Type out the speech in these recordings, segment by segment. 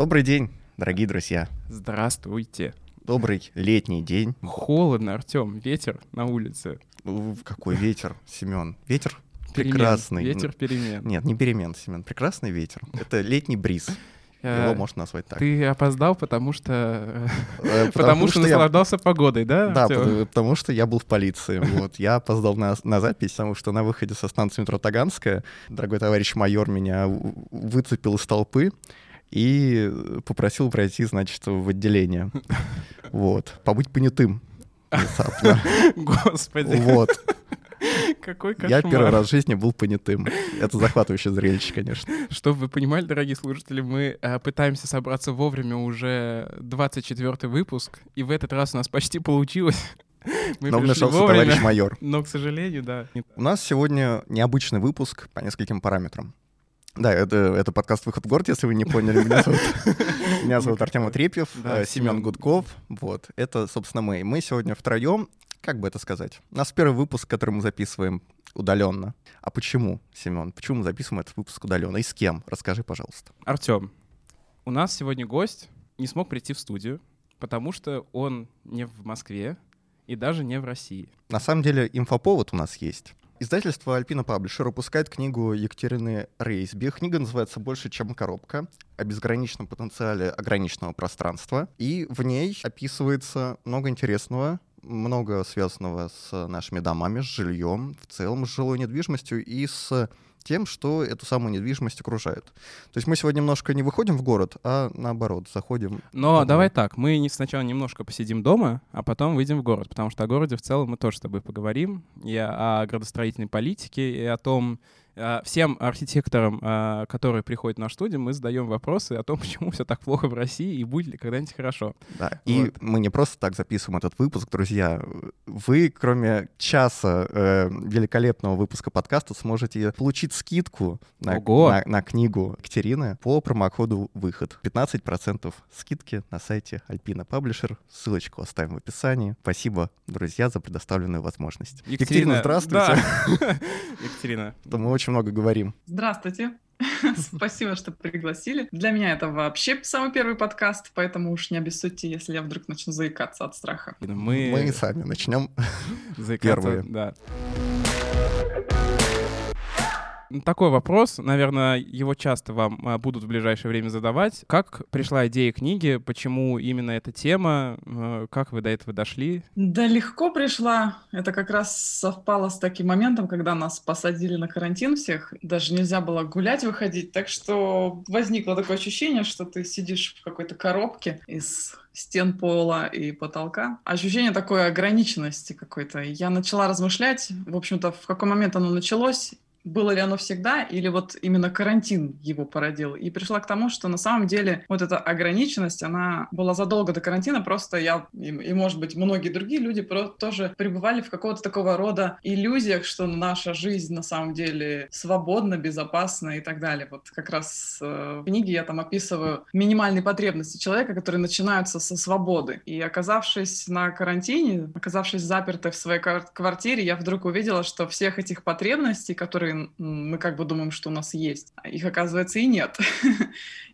Добрый день, дорогие друзья. Здравствуйте. Добрый летний день. Холодно, Артем, ветер на улице. Какой ветер, Семен? Ветер Перемен. прекрасный. Ветер перемен. Нет, не перемен, Семен. Прекрасный ветер. Это летний бриз. Э, Его можно назвать так. Ты опоздал, потому что... Э, Потому что наслаждался погодой, да? Да, потому, что я был в полиции. Вот, я опоздал на, запись, потому что на выходе со станции метро Таганская дорогой товарищ майор меня выцепил из толпы и попросил пройти, значит, в отделение. Вот. Побыть понятым. внезапно. Господи, Вот. какой кошмар. Я первый раз в жизни был понятым. Это захватывающее зрелище, конечно. Чтобы вы понимали, дорогие слушатели, мы э, пытаемся собраться вовремя уже 24 выпуск, и в этот раз у нас почти получилось. Мы Но вмешался вовремя, товарищ майор. но, к сожалению, да. У нас сегодня необычный выпуск по нескольким параметрам. Да, это, это подкаст «Выход в город», если вы не поняли. Меня зовут, меня зовут Артем Отрепьев, Да, э, Семен Семен. Гудков. Вот, это, собственно, мы. Мы сегодня втроем, как бы это сказать, у нас первый выпуск, который мы записываем удаленно. А почему, Семен? Почему мы записываем этот выпуск удаленно? И с кем? Расскажи, пожалуйста. Артем, у нас сегодня гость не смог прийти в студию, потому что он не в Москве и даже не в России. На самом деле, инфоповод у нас есть. Издательство Альпина Паблишер выпускает книгу Екатерины Рейсби. Книга называется «Больше, чем коробка» о безграничном потенциале ограниченного пространства. И в ней описывается много интересного, много связанного с нашими домами, с жильем, в целом с жилой недвижимостью и с тем, что эту самую недвижимость окружает. То есть мы сегодня немножко не выходим в город, а наоборот, заходим... Но давай так, мы не- сначала немножко посидим дома, а потом выйдем в город, потому что о городе в целом мы тоже с тобой поговорим, и о, градостроительной политике, и о том, всем архитекторам, э, которые приходят в нашу студию, мы задаем вопросы о том, почему все так плохо в России и будет ли когда-нибудь хорошо. Да. И Вот. мы не просто так записываем этот выпуск, друзья. Вы, кроме часа э, великолепного выпуска подкаста, сможете получить скидку на, Ого! на- на книгу Екатерины по промокоду «Выход». 15% скидки на сайте Альпина Паблишер. Ссылочку оставим в описании. Спасибо, друзья, за предоставленную возможность. здравствуйте. Да. Екатерина, мы очень много говорим. Здравствуйте. Спасибо, что пригласили. Для меня это вообще самый первый подкаст, поэтому уж не обессудьте, если я вдруг начну заикаться от страха. мы, Мы сами начнем. заикаться, первые. Да. Такой вопрос, наверное, его часто вам а, будут в ближайшее время задавать. Как пришла идея книги, почему именно эта тема, э, как вы до этого дошли? Да легко пришла. Это как раз совпало с таким моментом, когда нас посадили на карантин всех. Даже нельзя было гулять, выходить. Так что возникло такое ощущение, что ты сидишь в какой-то коробке из стен пола и потолка. Ощущение такой ограниченности какой-то. Я начала размышлять, в общем-то, в какой момент оно началось, было ли оно всегда, или вот именно карантин его породил. И пришла к тому, что на самом деле вот эта ограниченность, она была задолго до карантина, просто я и, и, может быть, многие другие люди тоже пребывали в какого-то такого рода иллюзиях, что наша жизнь на самом деле свободна, безопасна и так далее. Вот как раз э, в книге я там описываю минимальные потребности человека, которые начинаются со свободы. И оказавшись на карантине, оказавшись запертой в своей квар- квартире, я вдруг увидела, что всех этих потребностей, которые м, мы как бы думаем, что у нас есть, их оказывается и нет.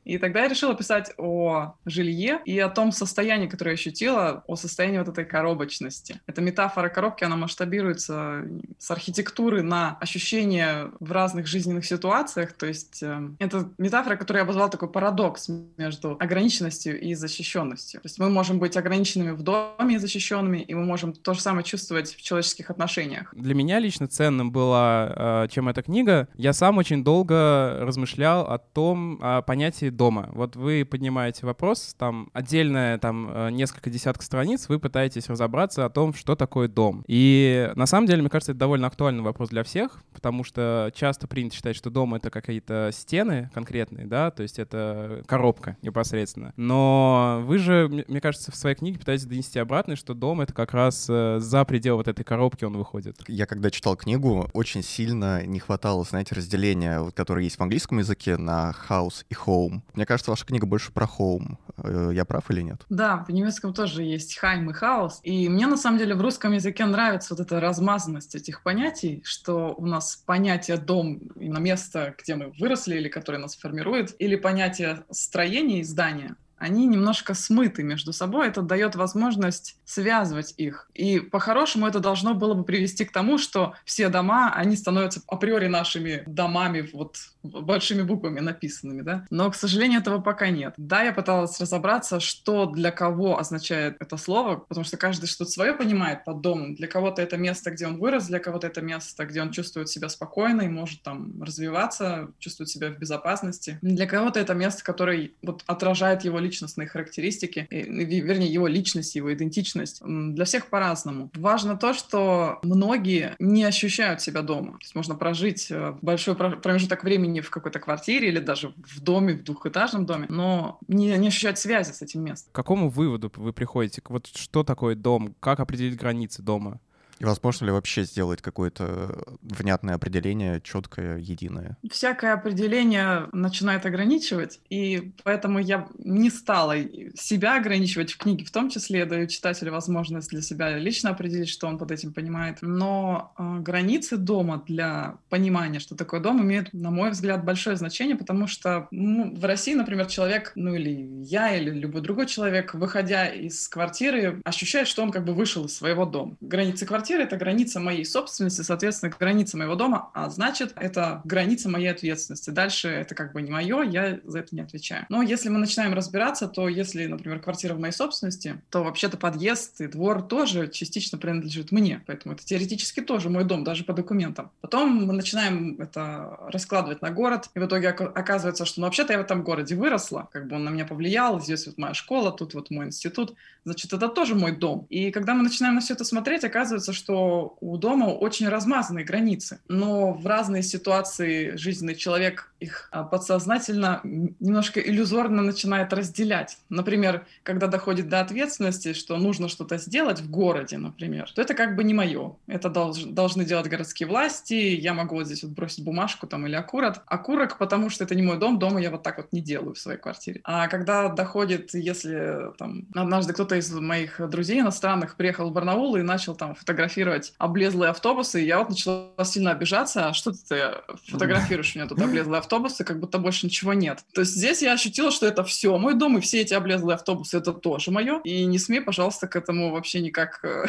И тогда я решила писать о жилье и о том состоянии, которое я ощутила, о состоянии вот этой коробочности. Эта метафора коробки, она масштабируется с архитектуры на ощущения в разных жизненных ситуациях. То есть э, это метафора, которую я обозвала такой парадокс между ограниченностью и защищенностью. То есть мы можем быть ограниченными в доме и защищенными, и мы можем то же самое чувствовать в человеческих отношениях. Для меня лично ценным была, э, чем эта книга. Я сам очень долго размышлял о том, о понятии дома. Вот вы поднимаете вопрос, там отдельное, там э, несколько десятков страниц, вы пытаетесь разобраться о том, что такое дом. И на самом деле, мне кажется, это довольно актуальный вопрос для всех, потому что часто принято считать, что дом — это какие-то стены конкретные, да, то есть это коробка непосредственно. Но вы же, мне мне кажется, в своей книге пытаетесь донести обратное, что дом — это как раз э, за пределы вот этой коробки он выходит. Я когда читал книгу, очень сильно не хватало, знаете, разделения, вот, которое есть в английском языке на house и home. Мне кажется, ваша книга больше про home. Э, я прав или нет? Да, в немецком тоже есть Heim и Haus. И мне, на самом деле, в русском языке нравится вот эта размазанность этих понятий, что у нас понятие «дом» именно место, где мы выросли или которое нас формирует, или понятие строения и здания, они немножко смыты между собой, это дает возможность связывать их. И по-хорошему это должно было бы привести к тому, что все дома, они становятся априори нашими домами, вот большими буквами написанными, да. Но, к сожалению, этого пока нет. Да, я пыталась разобраться, что для кого означает это слово, потому что каждый что-то свое понимает под домом. Для кого-то это место, где он вырос, для кого-то это место, где он чувствует себя спокойно и может там развиваться, чувствует себя в безопасности. Для кого-то это место, которое вот отражает его личностные характеристики, вернее, его личность, его идентичность. Для всех по-разному. Важно то, что многие не ощущают себя дома. То есть можно прожить э, большой промежуток времени в какой-то квартире или даже в доме, в двухэтажном доме, но не, не ощущать связи с этим местом. К какому выводу вы приходите? Вот что такое дом? Как определить границы дома? Возможно ли вообще сделать какое-то внятное определение, четкое, единое? Всякое определение начинает ограничивать, и поэтому я не стала себя ограничивать в книге, в том числе даю читателю возможность для себя лично определить, что он под этим понимает. Но э, границы дома для понимания, что такое дом, имеют, на мой взгляд, большое значение, потому что ну, в России, например, человек, ну или я, или любой другой человек, выходя из квартиры, ощущает, что он как бы вышел из своего дома. Границы квартиры квартира — это граница моей собственности, соответственно, граница моего дома, а значит, это граница моей ответственности. Дальше это как бы не мое, я за это не отвечаю. Но если мы начинаем разбираться, то если, например, квартира в моей собственности, то вообще-то подъезд и двор тоже частично принадлежит мне, поэтому это теоретически тоже мой дом, даже по документам. Потом мы начинаем это раскладывать на город, и в итоге оказывается, что ну, вообще-то я в этом городе выросла, как бы он на меня повлиял, здесь вот моя школа, тут вот мой институт, значит, это тоже мой дом. И когда мы начинаем на все это смотреть, оказывается, что у дома очень размазанные границы, но в разные ситуации жизненный человек их а, подсознательно немножко иллюзорно начинает разделять. Например, когда доходит до ответственности, что нужно что-то сделать в городе, например, то это как бы не мое. Это долж, должны делать городские власти, я могу вот здесь вот бросить бумажку там или окурок. Окурок, потому что это не мой дом, дома я вот так вот не делаю в своей квартире. А когда доходит, если там однажды кто-то из моих друзей иностранных приехал в Барнаул и начал там фотографировать облезлые автобусы, я вот начала сильно обижаться, а что ты фотографируешь у меня тут облезлые автобусы, как будто больше ничего нет. То есть здесь я ощутила, что это все мой дом, и все эти облезлые автобусы это тоже мое. И не смей, пожалуйста, к этому вообще никак э,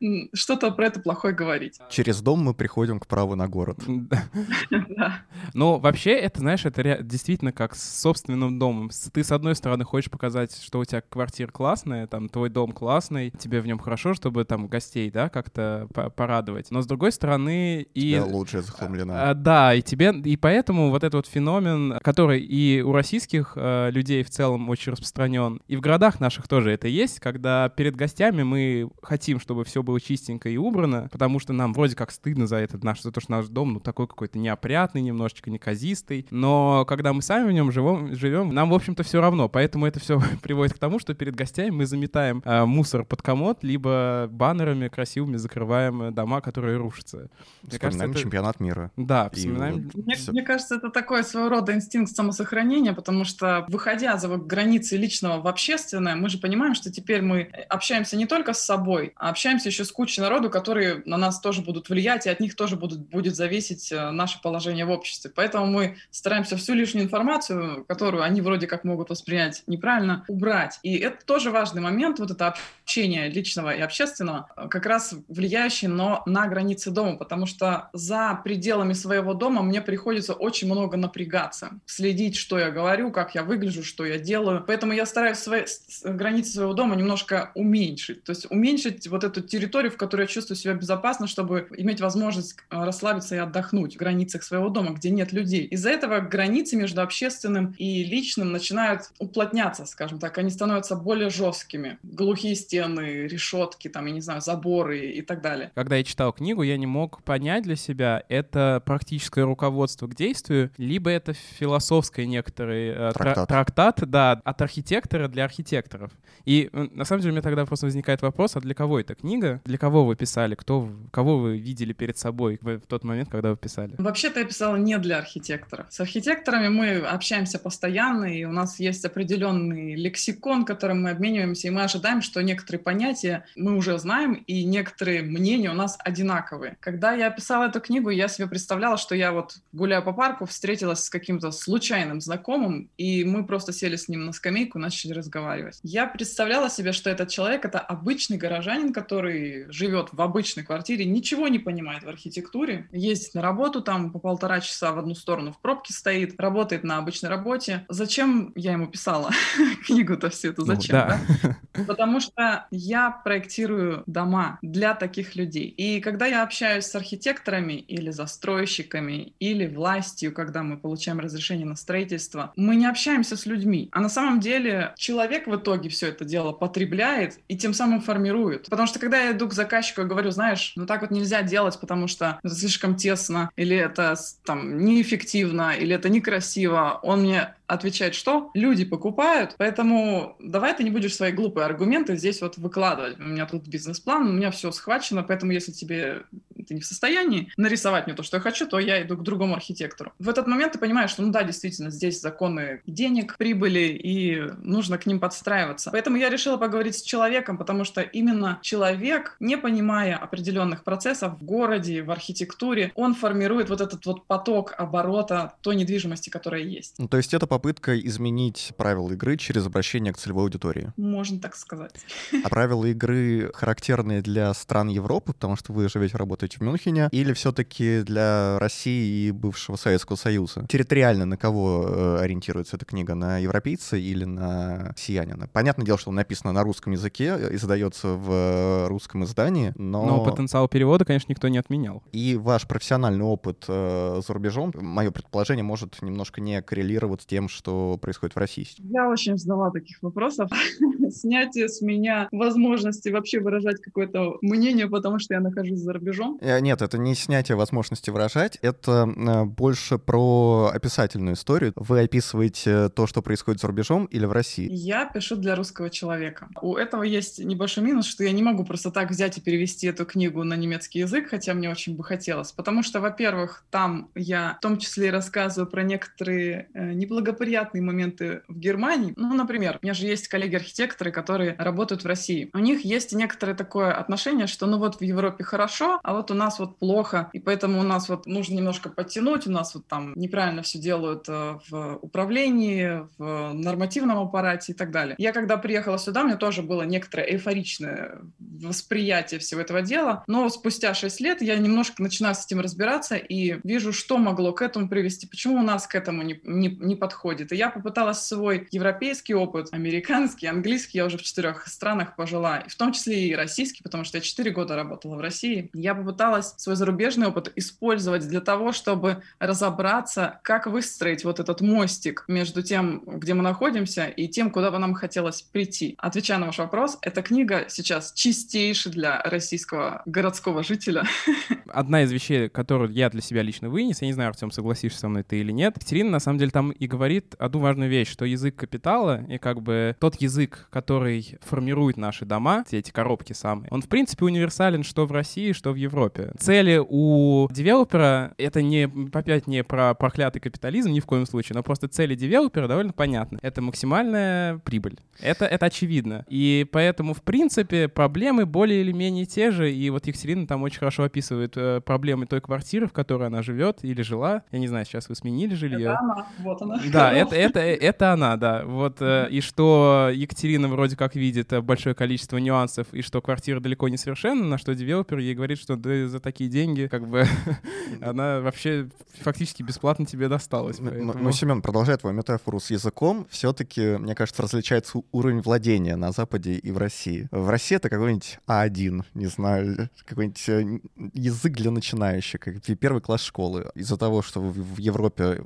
что-то про это плохое говорить. Через дом мы приходим к праву на город. Но вообще это, знаешь, это действительно как с собственным домом. Ты, с одной стороны, хочешь показать, что у тебя квартира классная, там, твой дом классный, тебе в нем хорошо, чтобы там гостей, да, как-то порадовать. Но с другой стороны и... Тебя лучше захламлена. А, да, и тебе... И поэтому поэтому вот этот вот феномен, который и у российских э, людей в целом очень распространен, и в городах наших тоже это есть, когда перед гостями мы хотим, чтобы все было чистенько и убрано, потому что нам вроде как стыдно за этот наш, за то, что наш дом, ну, такой какой-то неопрятный, немножечко неказистый, но когда мы сами в нем живем, живем нам, в общем-то, все равно, поэтому это все приводит к тому, что перед гостями мы заметаем э, мусор под комод, либо баннерами красивыми закрываем дома, которые рушатся. Мне вспоминаем кажется, это... чемпионат мира. Да, вспоминаем. И... Мне, мне кажется, кажется, это такой своего рода инстинкт самосохранения, потому что, выходя за границы личного в общественное, мы же понимаем, что теперь мы общаемся не только с собой, а общаемся еще с кучей народу, которые на нас тоже будут влиять, и от них тоже будут, будет зависеть э, наше положение в обществе. Поэтому мы стараемся всю лишнюю информацию, которую они вроде как могут воспринять неправильно, убрать. И это тоже важный момент, вот это общение личного и общественного, э, как раз влияющий но на границы дома, потому что за пределами своего дома мне приходится очень очень много напрягаться, следить, что я говорю, как я выгляжу, что я делаю. Поэтому я стараюсь свои, границы своего дома немножко уменьшить. То есть уменьшить вот эту территорию, в которой я чувствую себя безопасно, чтобы иметь возможность э, расслабиться и отдохнуть в границах своего дома, где нет людей. Из-за этого границы между общественным и личным начинают уплотняться, скажем так. Они становятся более жесткими. Глухие стены, решетки, там, я не знаю, заборы и так далее. Когда я читал книгу, я не мог понять для себя, это практическое руководство к действию действию, либо это философский некоторый э, Трактат. трактат, да, от архитектора для архитекторов. И э, на самом деле у меня тогда просто возникает вопрос, а для кого эта книга? Для кого вы писали? Кто, кого вы видели перед собой в в тот момент, когда вы писали? Вообще-то я писала не для архитекторов. С архитекторами мы общаемся постоянно, и у нас есть определенный лексикон, которым мы обмениваемся, и мы ожидаем, что некоторые понятия мы уже знаем, и некоторые мнения у нас одинаковые. Когда я писала эту книгу, я себе представляла, что я вот гуляю по парку, встретилась с каким-то случайным знакомым, и мы просто сели с ним на скамейку начали разговаривать. Я представляла себе, что этот человек — это обычный горожанин, который живет в обычной квартире, ничего не понимает в архитектуре, ездит на работу там по полтора часа в одну сторону в пробке стоит, работает на обычной работе. Зачем я ему писала книгу-то всю эту? Ну, Зачем? да. да? Потому что я проектирую дома для таких людей. И когда я общаюсь с архитекторами или застройщиками, или властью, когда мы получаем разрешение на строительство, мы не общаемся с людьми. А на самом деле человек в итоге все это дело потребляет и тем самым формирует. Потому что когда я иду к заказчику и говорю, знаешь, ну так вот нельзя делать, потому что это слишком тесно, или это там неэффективно, или это некрасиво, он мне отвечает, что люди покупают, поэтому давай ты не будешь свои глупые аргументы здесь вот выкладывать. У меня тут бизнес-план, у меня все схвачено, поэтому если тебе ты не в состоянии нарисовать мне то, что я хочу, то я иду к другому архитектору. В этот момент ты понимаешь, что, ну да, действительно, здесь законы денег, прибыли, и нужно к ним подстраиваться. Поэтому я решила поговорить с человеком, потому что именно человек, не понимая определенных процессов в городе, в архитектуре, он формирует вот этот вот поток оборота той недвижимости, которая есть. Ну, то есть это попытка изменить правила игры через обращение к целевой аудитории. Можно так сказать. А правила игры характерны для стран Европы, потому что вы живете, работаете в Мюнхене, или все-таки для России и бывшего Советского Союза? Территориально на кого э, ориентируется эта книга? На европейца или на россиянина? Понятное дело, что он написано на русском языке, э, издается в э, русском издании, но... Но потенциал перевода, конечно, никто не отменял. И ваш профессиональный опыт э, за рубежом, мое предположение, может немножко не коррелировать с тем, что происходит в России. Я очень ждала таких вопросов. Снятие с меня возможности вообще выражать какое-то мнение, потому что я нахожусь за рубежом. Э, Нет, это не снятие возможности выражать, это э, больше про описательную историю. Вы описываете то, что происходит за рубежом или в России? Я пишу для русского человека. У этого есть небольшой минус, что я не могу просто так взять и перевести эту книгу на немецкий язык, хотя мне очень бы хотелось. Потому что, во-первых, там я в том числе и рассказываю про некоторые э, неблагоприятные моменты в Германии. Ну, например, у меня же есть коллеги-архитекторы, которые работают в России. У них есть некоторое такое отношение, что ну вот в Европе хорошо, а вот у нас вот плохо, и поэтому у нас вот нужно немножко подтянуть, у нас вот там неправильно все делают э, в управлении, в нормативном аппарате и так далее. Я когда приехала сюда, у меня тоже было некоторое эйфоричное восприятие всего этого дела, но спустя 6 лет я немножко начинаю с этим разбираться и вижу, что могло к этому привести, почему у нас к этому не, не, не подходит. И я попыталась свой европейский опыт, американский, английский, я уже в четырех странах пожила, в том числе и российский, потому что я 4 года работала в России. Я попыталась свой зарубежный опыт использовать для того, чтобы разобраться, как выстроить вот этот мостик между тем, где мы находимся, и тем, куда бы нам хотелось прийти. Отвечая на ваш вопрос, эта книга сейчас чистейшая для российского городского жителя. Одна из вещей, которую я для себя лично вынес, я не знаю, Артем, согласишься со мной ты или нет, Екатерина на самом деле там и говорит одну важную вещь, что язык капитала и как бы тот язык, который формирует наши дома, все эти коробки самые, он в принципе универсален что в России, что в Европе. Цели у девелопера — это не, опять не про проклятый капитализм ни в коем случае, но просто цели девелопера довольно понятны. Это максимальная прибыль. Это, это очевидно. И поэтому, в принципе, проблемы более или менее те же. И вот Екатерина там очень хорошо описывает э, проблемы той квартиры, в которой она живет или жила. Я не знаю, сейчас вы сменили жилье. Это она, вот она. Да, это, это, это она, да. Вот, э, и что Екатерина вроде как видит э, большое количество нюансов, и что квартира далеко не совершенна, на что девелопер ей говорит, что да, за такие деньги, как бы, она вообще фактически бесплатно тебе досталась. Поэтому- Ну, Семен, продолжая твою метафору с языком, все-таки, мне кажется, различается уровень владения на Западе и в России. В России это какой-нибудь А1, не знаю, какой-нибудь э, язык для начинающих, как первый класс школы. Из-за того, что в Европе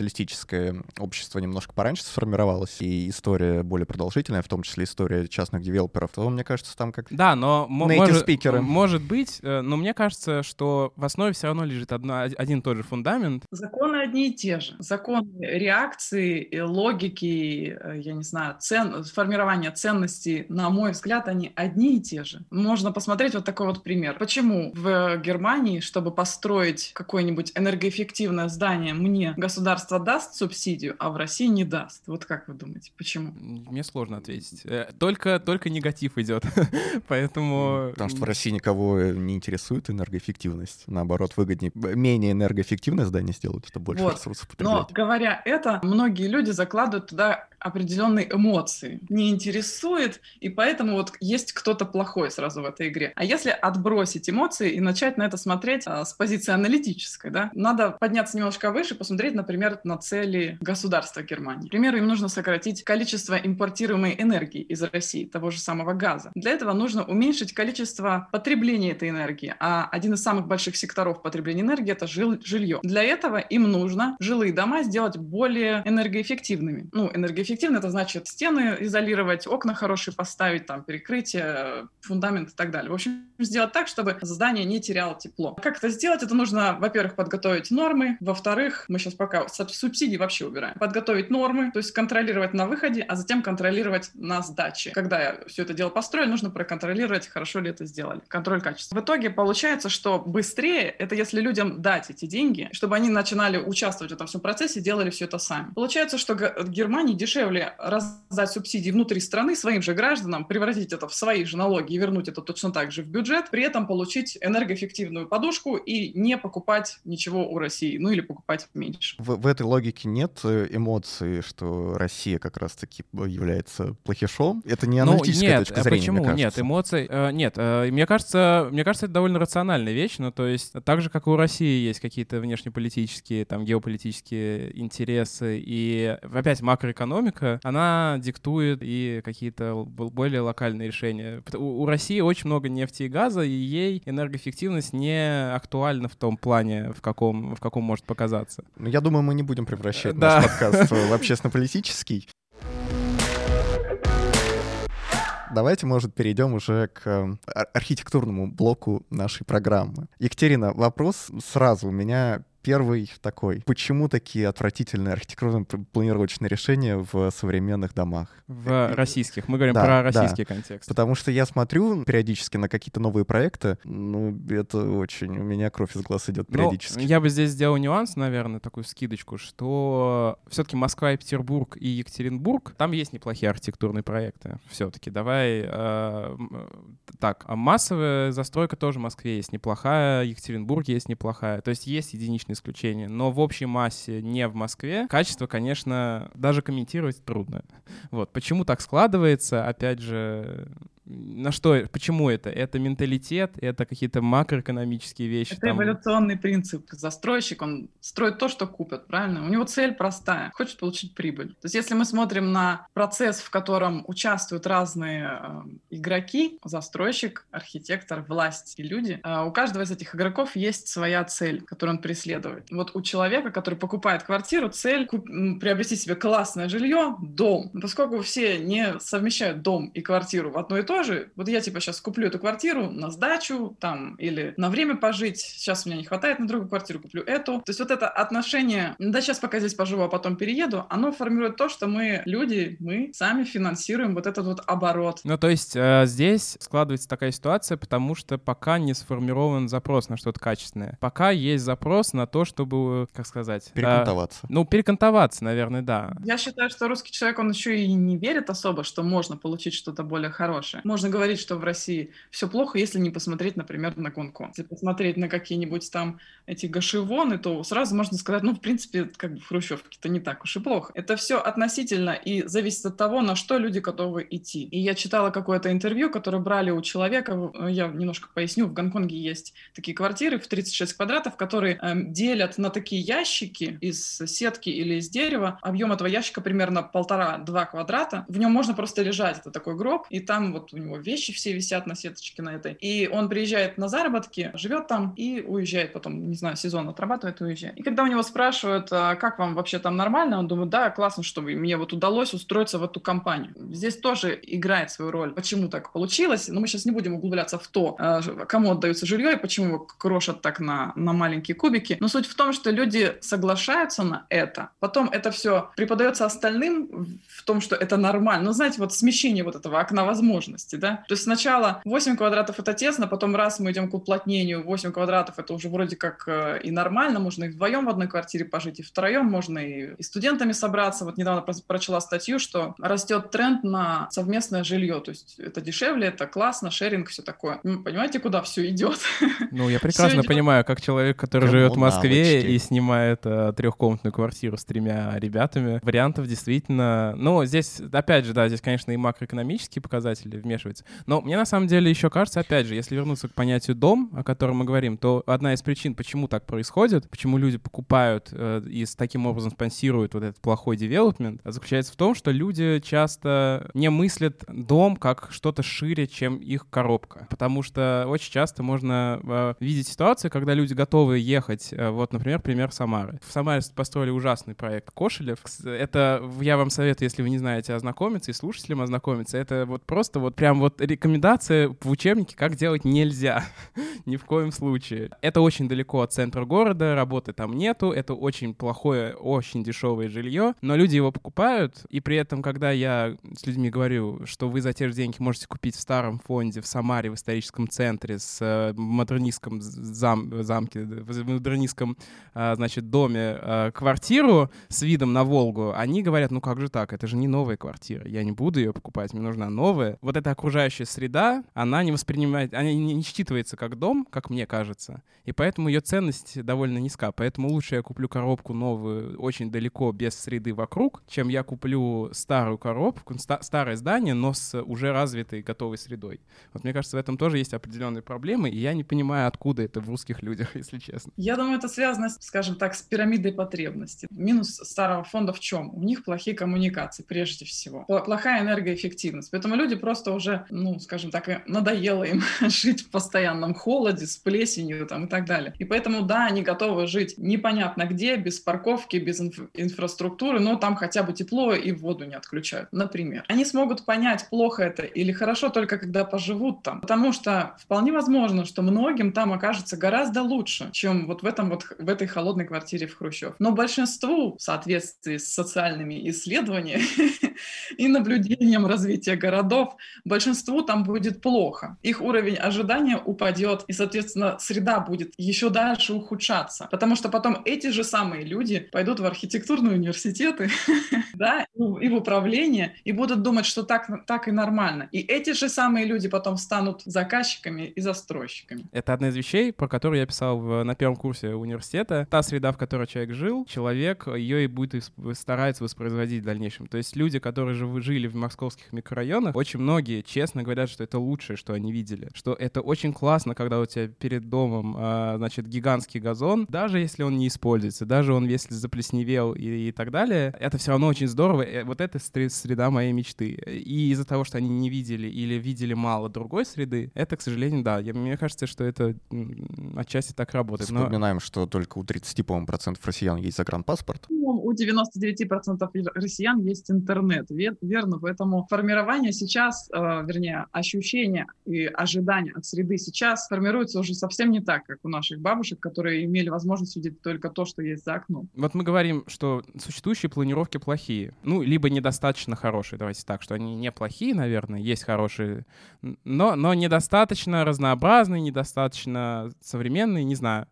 капиталистическое общество немножко пораньше сформировалось, и история более продолжительная, в том числе история частных девелоперов, то, мне кажется, там как... Да, но Native может, спикеры. может быть, э, но мне кажется, что в основе все равно лежит одно, один и тот же фундамент. Законы одни и те же. Законы реакции, логики, э, я не знаю, цен, формирования ценностей, на мой взгляд, они одни и те же. Можно посмотреть вот такой вот пример. Почему в Германии, чтобы построить какое-нибудь энергоэффективное здание, мне государство даст субсидию, а в России не даст? Вот как вы думаете, почему? Мне сложно ответить. Э, только, только негатив идет, поэтому... Потому что в России никого не интересует энергоэффективность. Наоборот, выгоднее менее энергоэффективное здание сделать, чтобы больше вот. ресурсов потреблять. Но говоря это, многие люди закладывают туда определенные эмоции. Не интересует, и поэтому вот есть кто-то плохой сразу в этой игре. А если отбросить эмоции и начать на это смотреть а, с позиции аналитической, да, надо подняться немножко выше, посмотреть, например, на цели государства Германии. К примеру, им нужно сократить количество импортируемой энергии из России, того же самого газа. Для этого нужно уменьшить количество потребления этой энергии, а один из самых больших секторов потребления энергии — это жил жилье. Для этого им нужно жилые дома сделать более энергоэффективными. Ну, энергоэффективными эффективно, это значит стены изолировать, окна хорошие поставить, там, перекрытие, фундамент и так далее. В общем, сделать так, чтобы здание не теряло тепло. Как это сделать? Это нужно, во-первых, подготовить нормы, во-вторых, мы сейчас пока субсидии вообще убираем, подготовить нормы, то есть контролировать на выходе, а затем контролировать на сдаче. Когда все это дело построю, нужно проконтролировать, хорошо ли это сделали. Контроль качества. В итоге получается, что быстрее, это если людям дать эти деньги, чтобы они начинали участвовать в этом всем процессе, делали все это сами. Получается, что Германии дешевле дешевле раздать субсидии внутри страны своим же гражданам, превратить это в свои же налоги и вернуть это точно так же в бюджет, при этом получить энергоэффективную подушку и не покупать ничего у России, ну или покупать меньше. В, в этой логике нет э, эмоций, что Россия как раз-таки является плохишом? Это не ну, аналитическая ну, нет, точка зрения, почему? мне Нет, эмоций... Э, нет, э, мне кажется, мне кажется, это довольно рациональная вещь, ну то есть так же, как и у России есть какие-то внешнеполитические, там, геополитические интересы и опять макроэкономика, экономика, она диктует и какие-то более локальные решения. У, России очень много нефти и газа, и ей энергоэффективность не актуальна в том плане, в каком, в каком может показаться. Ну, я думаю, мы не будем превращать да. наш подкаст в общественно-политический. Давайте, может, перейдем уже к э, архитектурному блоку нашей программы. Екатерина, вопрос сразу у меня Первый такой. Почему такие отвратительные архитектурно-планировочные решения в современных домах? В российских. Мы говорим да, про российский да. контекст. Потому что я смотрю периодически на какие-то новые проекты. Ну, это очень... У меня кровь из глаз идет ну, периодически. Ну, я бы здесь сделал нюанс, наверное, такую скидочку, что все-таки Москва и Петербург и Екатеринбург, там есть неплохие архитектурные проекты. Все-таки давай... Э, так, а массовая застройка тоже в Москве есть неплохая, Екатеринбург есть неплохая. То есть есть единичные единичное исключение. Но в общей массе не в Москве качество, конечно, даже комментировать трудно. Вот. Почему так складывается, опять же, на что, почему это? Это менталитет, это какие-то макроэкономические вещи. Это там... эволюционный принцип. Застройщик, он строит то, что купят, правильно? У него цель простая, хочет получить прибыль. То есть если мы смотрим на процесс, в котором участвуют разные э, игроки, застройщик, архитектор, власть и люди, э, у каждого из этих игроков есть своя цель, которую он преследует. Вот у человека, который покупает квартиру, цель куп- приобрести себе классное жилье, дом. Поскольку все не совмещают дом и квартиру в одно и то тоже, вот я типа сейчас куплю эту квартиру на сдачу там или на время пожить, сейчас у меня не хватает на другую квартиру, куплю эту. То есть вот это отношение, да сейчас пока здесь поживу, а потом перееду, оно формирует то, что мы, люди, мы сами финансируем вот этот вот оборот. Ну то есть э, здесь складывается такая ситуация, потому что пока не сформирован запрос на что-то качественное. Пока есть запрос на то, чтобы, как сказать... Э, перекантоваться. Э, ну, перекантоваться, наверное, да. Я считаю, что русский человек, он еще и не верит особо, что можно получить что-то более хорошее можно говорить, что в России все плохо, если не посмотреть, например, на Гонконг. Если посмотреть на какие-нибудь там эти гашивоны, то сразу можно сказать, ну, в принципе, как бы в Хрущевке-то не так уж и плохо. Это все относительно и зависит от того, на что люди готовы идти. И я читала какое-то интервью, которое брали у человека, я немножко поясню, в Гонконге есть такие квартиры в 36 квадратов, которые э, делят на такие ящики из сетки или из дерева. Объем этого ящика примерно полтора-два квадрата. В нем можно просто лежать, это такой гроб, и там вот него вещи все висят на сеточке на этой. И он приезжает на заработки, живет там и уезжает потом, не знаю, сезон отрабатывает и уезжает. И когда у него спрашивают, а как вам вообще там нормально, он думает, да, классно, что мне вот удалось устроиться в эту компанию. Здесь тоже играет свою роль. Почему так получилось? Но мы сейчас не будем углубляться в то, а, кому отдается жилье и почему его крошат так на, на маленькие кубики. Но суть в том, что люди соглашаются на это, потом это все преподается остальным в том, что это нормально. Ну, знаете, вот смещение вот этого окна возможностей, да? То есть сначала 8 квадратов это тесно, потом раз мы идем к уплотнению, 8 квадратов это уже вроде как э, и нормально, можно и вдвоем в одной квартире пожить, и втроем можно и, и студентами собраться. Вот недавно прочла статью, что растет тренд на совместное жилье, то есть это дешевле, это классно, шеринг, все такое. Понимаете, куда все идет? Ну, я прекрасно понимаю, как человек, который живет в Москве и снимает э, трехкомнатную квартиру с тремя ребятами, вариантов действительно... Ну, здесь, опять же, да, здесь, конечно, и макроэкономические показатели вмешиваются. Но мне на самом деле еще кажется, опять же, если вернуться к понятию дом, о котором мы говорим, то одна из причин, почему так происходит, почему люди покупают э, и таким образом спонсируют вот этот плохой девелопмент, заключается в том, что люди часто не мыслят дом как что-то шире, чем их коробка. Потому что очень часто можно э, видеть ситуацию, когда люди готовы ехать. Э, вот, например, пример Самары. В Самаре построили ужасный проект Кошелев. Это я вам советую, если вы не знаете, ознакомиться и слушателям ознакомиться. Это вот просто вот прям вот рекомендация в учебнике, как делать нельзя. Ни в коем случае. Это очень далеко от центра города, работы там нету, это очень плохое, очень дешевое жилье, но люди его покупают, и при этом, когда я с людьми говорю, что вы за те же деньги можете купить в старом фонде в Самаре, в историческом центре, с э, модернистском зам, замке, в модернистском, э, значит, доме э, квартиру с видом на Волгу, они говорят, ну как же так, это же не новая квартира, я не буду ее покупать, мне нужна новая. Вот эта окружающая среда, она не воспринимает, она не, не считывается как дом, как мне кажется, и поэтому ее ценность довольно низка, поэтому лучше я куплю коробку новую очень далеко, без среды вокруг, чем я куплю старую коробку, ста- старое здание, но с уже развитой готовой средой. Вот мне кажется, в этом тоже есть определенные проблемы, и я не понимаю, откуда это в русских людях, если честно. Я думаю, это связано, скажем так, с пирамидой потребностей. Минус старого фонда в чем? У них плохие коммуникации, прежде всего. Плохая энергоэффективность. Поэтому люди просто уже, ну, скажем так, надоело им жить в постоянном холоде, с плесенью там, и так далее. И поэтому, да, они готовы жить непонятно где, без парковки, без инф- инфраструктуры, но там хотя бы тепло и воду не отключают, например. Они смогут понять, плохо это или хорошо только когда поживут там. Потому что вполне возможно, что многим там окажется гораздо лучше, чем вот в, этом вот, в этой холодной квартире в Хрущев. Но большинству, в соответствии с социальными исследованиями и наблюдением развития городов, большинству там будет плохо. Их уровень ожидания упадет, и, соответственно, среда будет еще дальше ухудшаться. Потому что потом эти же самые люди пойдут в архитектурные университеты, да, и в управление, и будут думать, что так, так и нормально. И эти же самые люди потом станут заказчиками и застройщиками. Это одна из вещей, про которую я писал в, на первом курсе университета. Та среда, в которой человек жил, человек ее и будет старается воспроизводить в дальнейшем. То есть люди, которые же жили в московских микрорайонах, очень многие честно говорят, что это лучшее, что они видели. Что это очень классно, когда у тебя перед домом, а, значит, гигантский газон, даже если он не используется, даже он если заплесневел и, и так далее, это все равно очень здорово. Э, вот это среда моей мечты. И из-за того, что они не видели или видели мало другой среды, это, к сожалению, да. Я, мне кажется, что это отчасти так работает. Вспоминаем, но... что только у 30, по-моему, процентов россиян есть загранпаспорт. Ну, у 99% россиян есть интернет, верно? Поэтому формирование сейчас, э, вернее, ощущение и ожидания от среды сейчас формируется уже совсем не так, как у наших бабушек, которые имели возможность видеть только то, что есть за окном. Вот мы говорим, что существующие планировки плохие. Ну, либо недостаточно хорошие, давайте так, что они не плохие, наверное, есть хорошие, но, но недостаточно разнообразные, недостаточно современные, не знаю.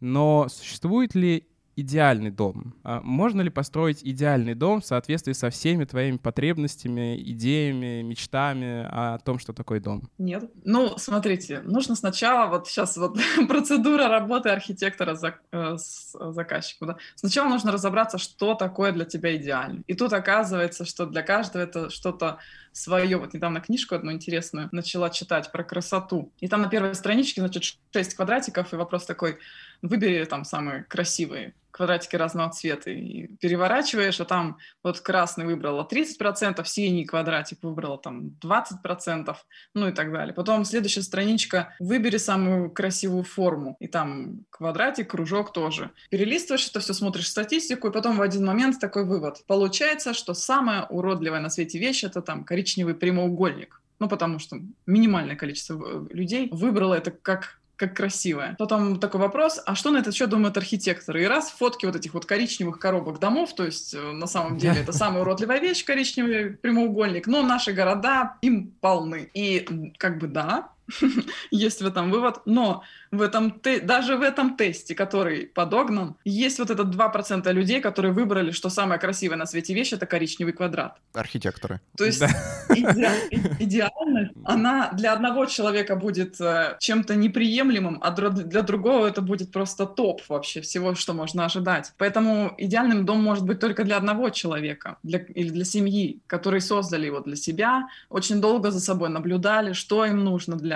Но существует ли идеальный дом? А можно ли построить идеальный дом в соответствии со всеми твоими потребностями, идеями, мечтами о том, что такое дом? Нет. Ну, смотрите, нужно сначала, вот сейчас вот процедура работы архитектора за, э, с заказчиком. Да? Сначала нужно разобраться, что такое для тебя идеально. И тут оказывается, что для каждого это что-то свое. Вот недавно книжку одну интересную начала читать про красоту. И там на первой страничке, значит, 6 квадратиков, и вопрос такой, выбери там самые красивые квадратики разного цвета и переворачиваешь, а там вот красный выбрала 30%, синий квадратик выбрала там 20%, ну и так далее. Потом следующая страничка, выбери самую красивую форму, и там квадратик, кружок тоже. Перелистываешь это все, смотришь статистику, и потом в один момент такой вывод. Получается, что самая уродливая на свете вещь — это там коричневый прямоугольник. Ну, потому что минимальное количество э, людей выбрало это как как красивая. Потом такой вопрос, а что на этот счет думают архитекторы? И раз фотки вот этих вот коричневых коробок домов, то есть э, на самом деле это самая уродливая вещь, коричневый прямоугольник, но наши города им полны. И как бы да, есть в этом вывод, но в этом те... даже в этом тесте, который подогнан, есть вот этот 2% людей, которые выбрали, что самая красивая на свете вещь — это коричневый квадрат. Архитекторы. То есть да. иде... идеальность, она для одного человека будет э, чем-то неприемлемым, а для другого это будет просто топ вообще всего, что можно ожидать. Поэтому идеальным дом может быть только для одного человека для... или для семьи, которые создали его для себя, очень долго за собой наблюдали, что им нужно для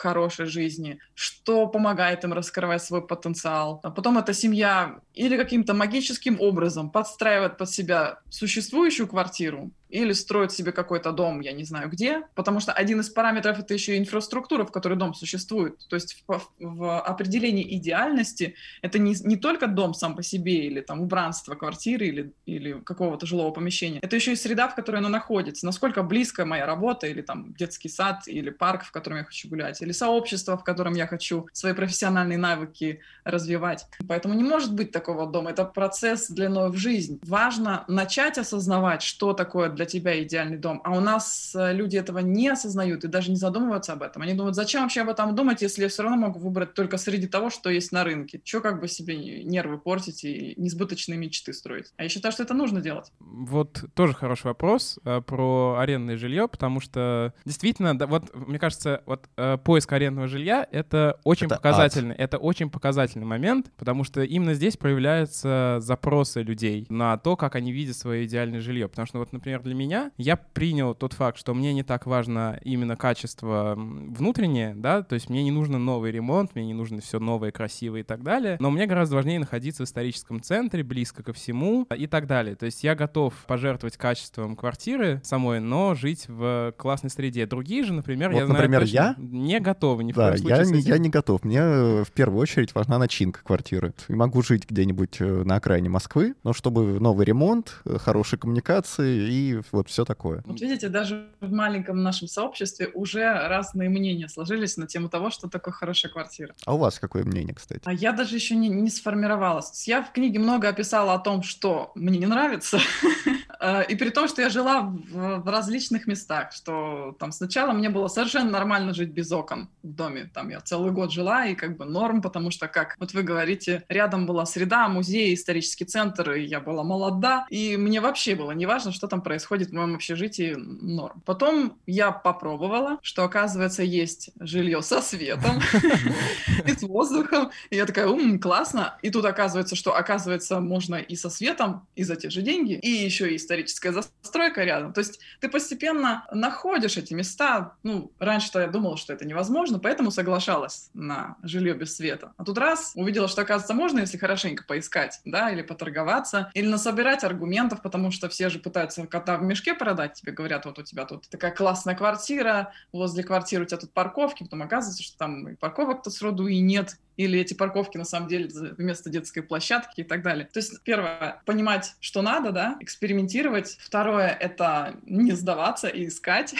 хорошей жизни, что помогает им раскрывать свой потенциал. А потом эта семья или каким-то магическим образом подстраивает под себя существующую квартиру, или строить себе какой-то дом, я не знаю где, потому что один из параметров это еще инфраструктура, в которой дом существует. То есть в, в определении идеальности это не, не только дом сам по себе или там убранство квартиры или, или какого-то жилого помещения, это еще и среда, в которой оно находится, насколько близко моя работа или там детский сад или парк, в котором я хочу гулять, или сообщество, в котором я хочу свои профессиональные навыки развивать. Поэтому не может быть такого дома, это процесс длиной в жизнь. Важно начать осознавать, что такое для тебя идеальный дом. А у нас э, люди этого не осознают и даже не задумываются об этом. Они думают, зачем вообще об этом думать, если я все равно могу выбрать только среди того, что есть на рынке. Че как бы себе нервы портить и несбыточные мечты строить. А я считаю, что это нужно делать. Вот тоже хороший вопрос э, про арендное жилье, потому что действительно, да, вот мне кажется, вот э, поиск арендного жилья — это очень это показательный, ад. это очень показательный момент, потому что именно здесь проявляются запросы людей на то, как они видят свое идеальное жилье. Потому что вот, например, для меня, я принял тот факт, что мне не так важно именно качество внутреннее, да, то есть мне не нужно новый ремонт, мне не нужно все новое, красивое и так далее, но мне гораздо важнее находиться в историческом центре, близко ко всему и так далее. То есть я готов пожертвовать качеством квартиры самой, но жить в классной среде. Другие же, например, вот, я знаю, например, я не готовы ни в да, коем случае. Я не, я не готов. Мне э, в первую очередь важна начинка квартиры. Могу жить где-нибудь э, на окраине Москвы, но чтобы новый ремонт, э, хорошие коммуникации и вот все такое. Вот видите, даже в маленьком нашем сообществе уже разные мнения сложились на тему того, что такое хорошая квартира. А у вас какое мнение, кстати? А я даже еще не, не сформировалась. Я в книге много описала о том, что мне не нравится, э, и при том, что я жила в, в различных местах, что там сначала мне было совершенно нормально жить без окон в доме. Там я целый год жила, и как бы норм, потому что, как вот вы говорите, рядом была среда, музей, исторический центр, и я была молода, и мне вообще было неважно, что там происходит происходит в моем общежитии норм. Потом я попробовала, что, оказывается, есть жилье со светом и с воздухом. И я такая, ум, классно. И тут оказывается, что, оказывается, можно и со светом, и за те же деньги, и еще и историческая застройка рядом. То есть ты постепенно находишь эти места. Ну, раньше-то я думала, что это невозможно, поэтому соглашалась на жилье без света. А тут раз увидела, что, оказывается, можно, если хорошенько поискать, да, или поторговаться, или насобирать аргументов, потому что все же пытаются кота в мешке продать, тебе говорят, вот у тебя тут такая классная квартира, возле квартиры у тебя тут парковки, потом оказывается, что там и парковок-то сроду и нет, или эти парковки на самом деле вместо детской площадки и так далее. То есть, первое, понимать, что надо, да, экспериментировать. Второе, это не сдаваться и искать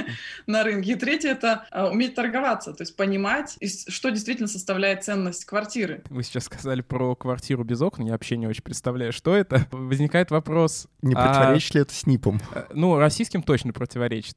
на рынке. И третье, это э, уметь торговаться, то есть понимать, что действительно составляет ценность квартиры. Вы сейчас сказали про квартиру без окон, я вообще не очень представляю, что это. Возникает вопрос... Не а противоречит ли это СНИПом? Э, ну, российским точно противоречит.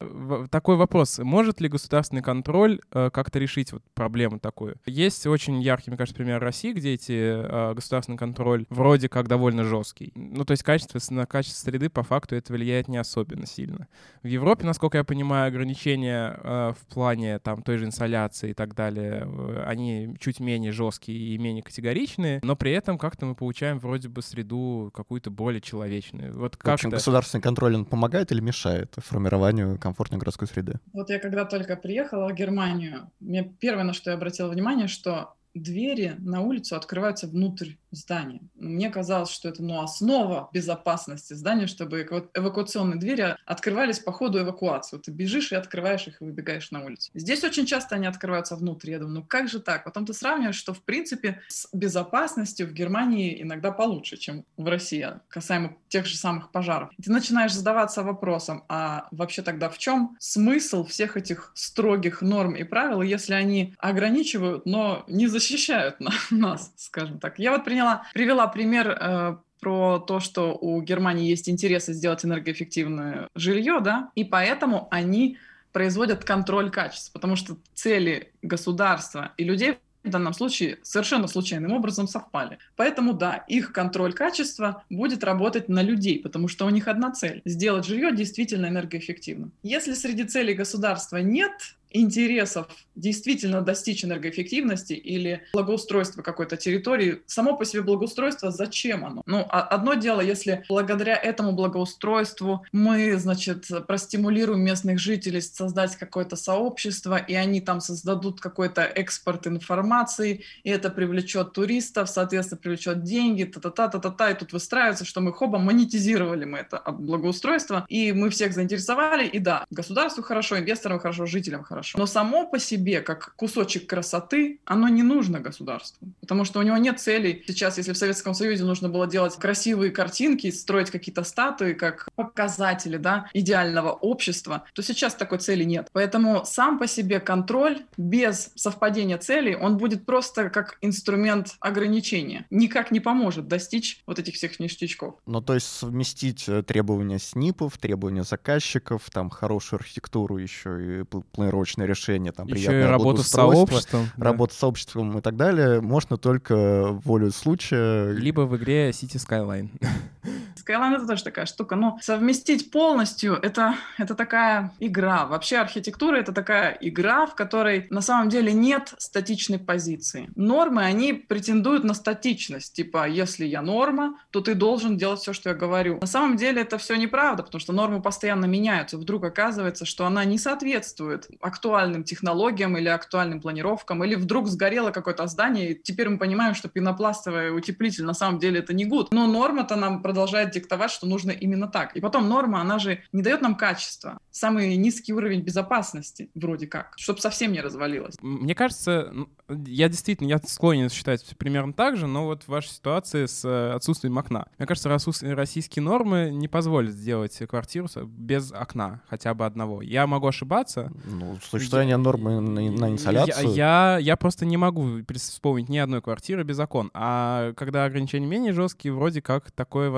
Такой вопрос. Может ли государственный контроль э, как-то решить вот проблему такую? Есть очень яркий, мне кажется, пример России, где эти э, государственный контроль вроде как довольно жесткий. Ну, то есть качество, на качество среды по факту это влияет не особенно сильно. В Европе, насколько я понимаю, ограничения э, в плане там той же инсоляции и так далее, э, они чуть менее жесткие и менее категоричные, но при этом как-то мы получаем вроде бы среду какую-то более человечную. Вот как в общем, государственный контроль, он помогает или мешает формированию комфортной городской среды? Вот я когда только приехала в Германию, мне первое, на что я обратила внимание, что двери на улицу открываются внутрь здания. Мне казалось, что это ну, основа безопасности здания, чтобы эвакуационные двери открывались по ходу эвакуации. Вот ты бежишь и открываешь их и выбегаешь на улицу. Здесь очень часто они открываются внутрь. Я думаю, ну как же так? Потом ты сравниваешь, что в принципе с безопасностью в Германии иногда получше, чем в России, касаемо тех же самых пожаров. И ты начинаешь задаваться вопросом, а вообще тогда в чем смысл всех этих строгих норм и правил, если они ограничивают, но не защищают нас, скажем так. Я вот приняла, привела пример э, про то, что у Германии есть интересы сделать энергоэффективное жилье, да, и поэтому они производят контроль качества, потому что цели государства и людей в данном случае совершенно случайным образом совпали. Поэтому да, их контроль качества будет работать на людей, потому что у них одна цель – сделать жилье действительно энергоэффективным. Если среди целей государства нет интересов действительно достичь энергоэффективности или благоустройства какой-то территории, само по себе благоустройство, зачем оно? Ну, а одно дело, если благодаря этому благоустройству мы, значит, простимулируем местных жителей создать какое-то сообщество, и они там создадут какой-то экспорт информации, и это привлечет туристов, соответственно, привлечет деньги, та-та-та-та-та, и тут выстраивается, что мы хоба монетизировали мы это благоустройство, и мы всех заинтересовали, и да, государству хорошо, инвесторам хорошо, жителям хорошо хорошо. Но само по себе, как кусочек красоты, оно не нужно государству. Потому что у него нет целей. Сейчас, если в Советском Союзе нужно было делать красивые картинки, строить какие-то статуи, как показатели да, идеального общества, то сейчас такой цели нет. Поэтому сам по себе контроль без совпадения целей, он будет просто как инструмент ограничения. Никак не поможет достичь вот этих всех ништячков. Ну, то есть совместить э, требования СНИПов, требования заказчиков, там хорошую архитектуру еще и планировочную точное решение, там, Еще приятное и работа с сообществом. Работа да. с сообществом и так далее, можно только волю случая. Либо в игре City Skyline. Skyline — это тоже такая штука. Но совместить полностью — это, это такая игра. Вообще архитектура — это такая игра, в которой на самом деле нет статичной позиции. Нормы, они претендуют на статичность. Типа, если я норма, то ты должен делать все, что я говорю. На самом деле это все неправда, потому что нормы постоянно меняются. Вдруг оказывается, что она не соответствует актуальным технологиям или актуальным планировкам, или вдруг сгорело какое-то здание, и теперь мы понимаем, что пенопластовый утеплитель на самом деле это не гуд. Но норма-то нам продолжает диктовать, что нужно именно так. И потом норма, она же не дает нам качества. Самый низкий уровень безопасности, вроде как, чтобы совсем не развалилось. Мне кажется, я действительно, я склонен считать примерно так же, но вот в вашей ситуации с э, отсутствием окна. Мне кажется, российские нормы не позволят сделать квартиру без окна, хотя бы одного. Я могу ошибаться. Ну, существование нормы на, на инсоляцию. Я, я, я просто не могу вспомнить ни одной квартиры без окон. А когда ограничения менее жесткие, вроде как такое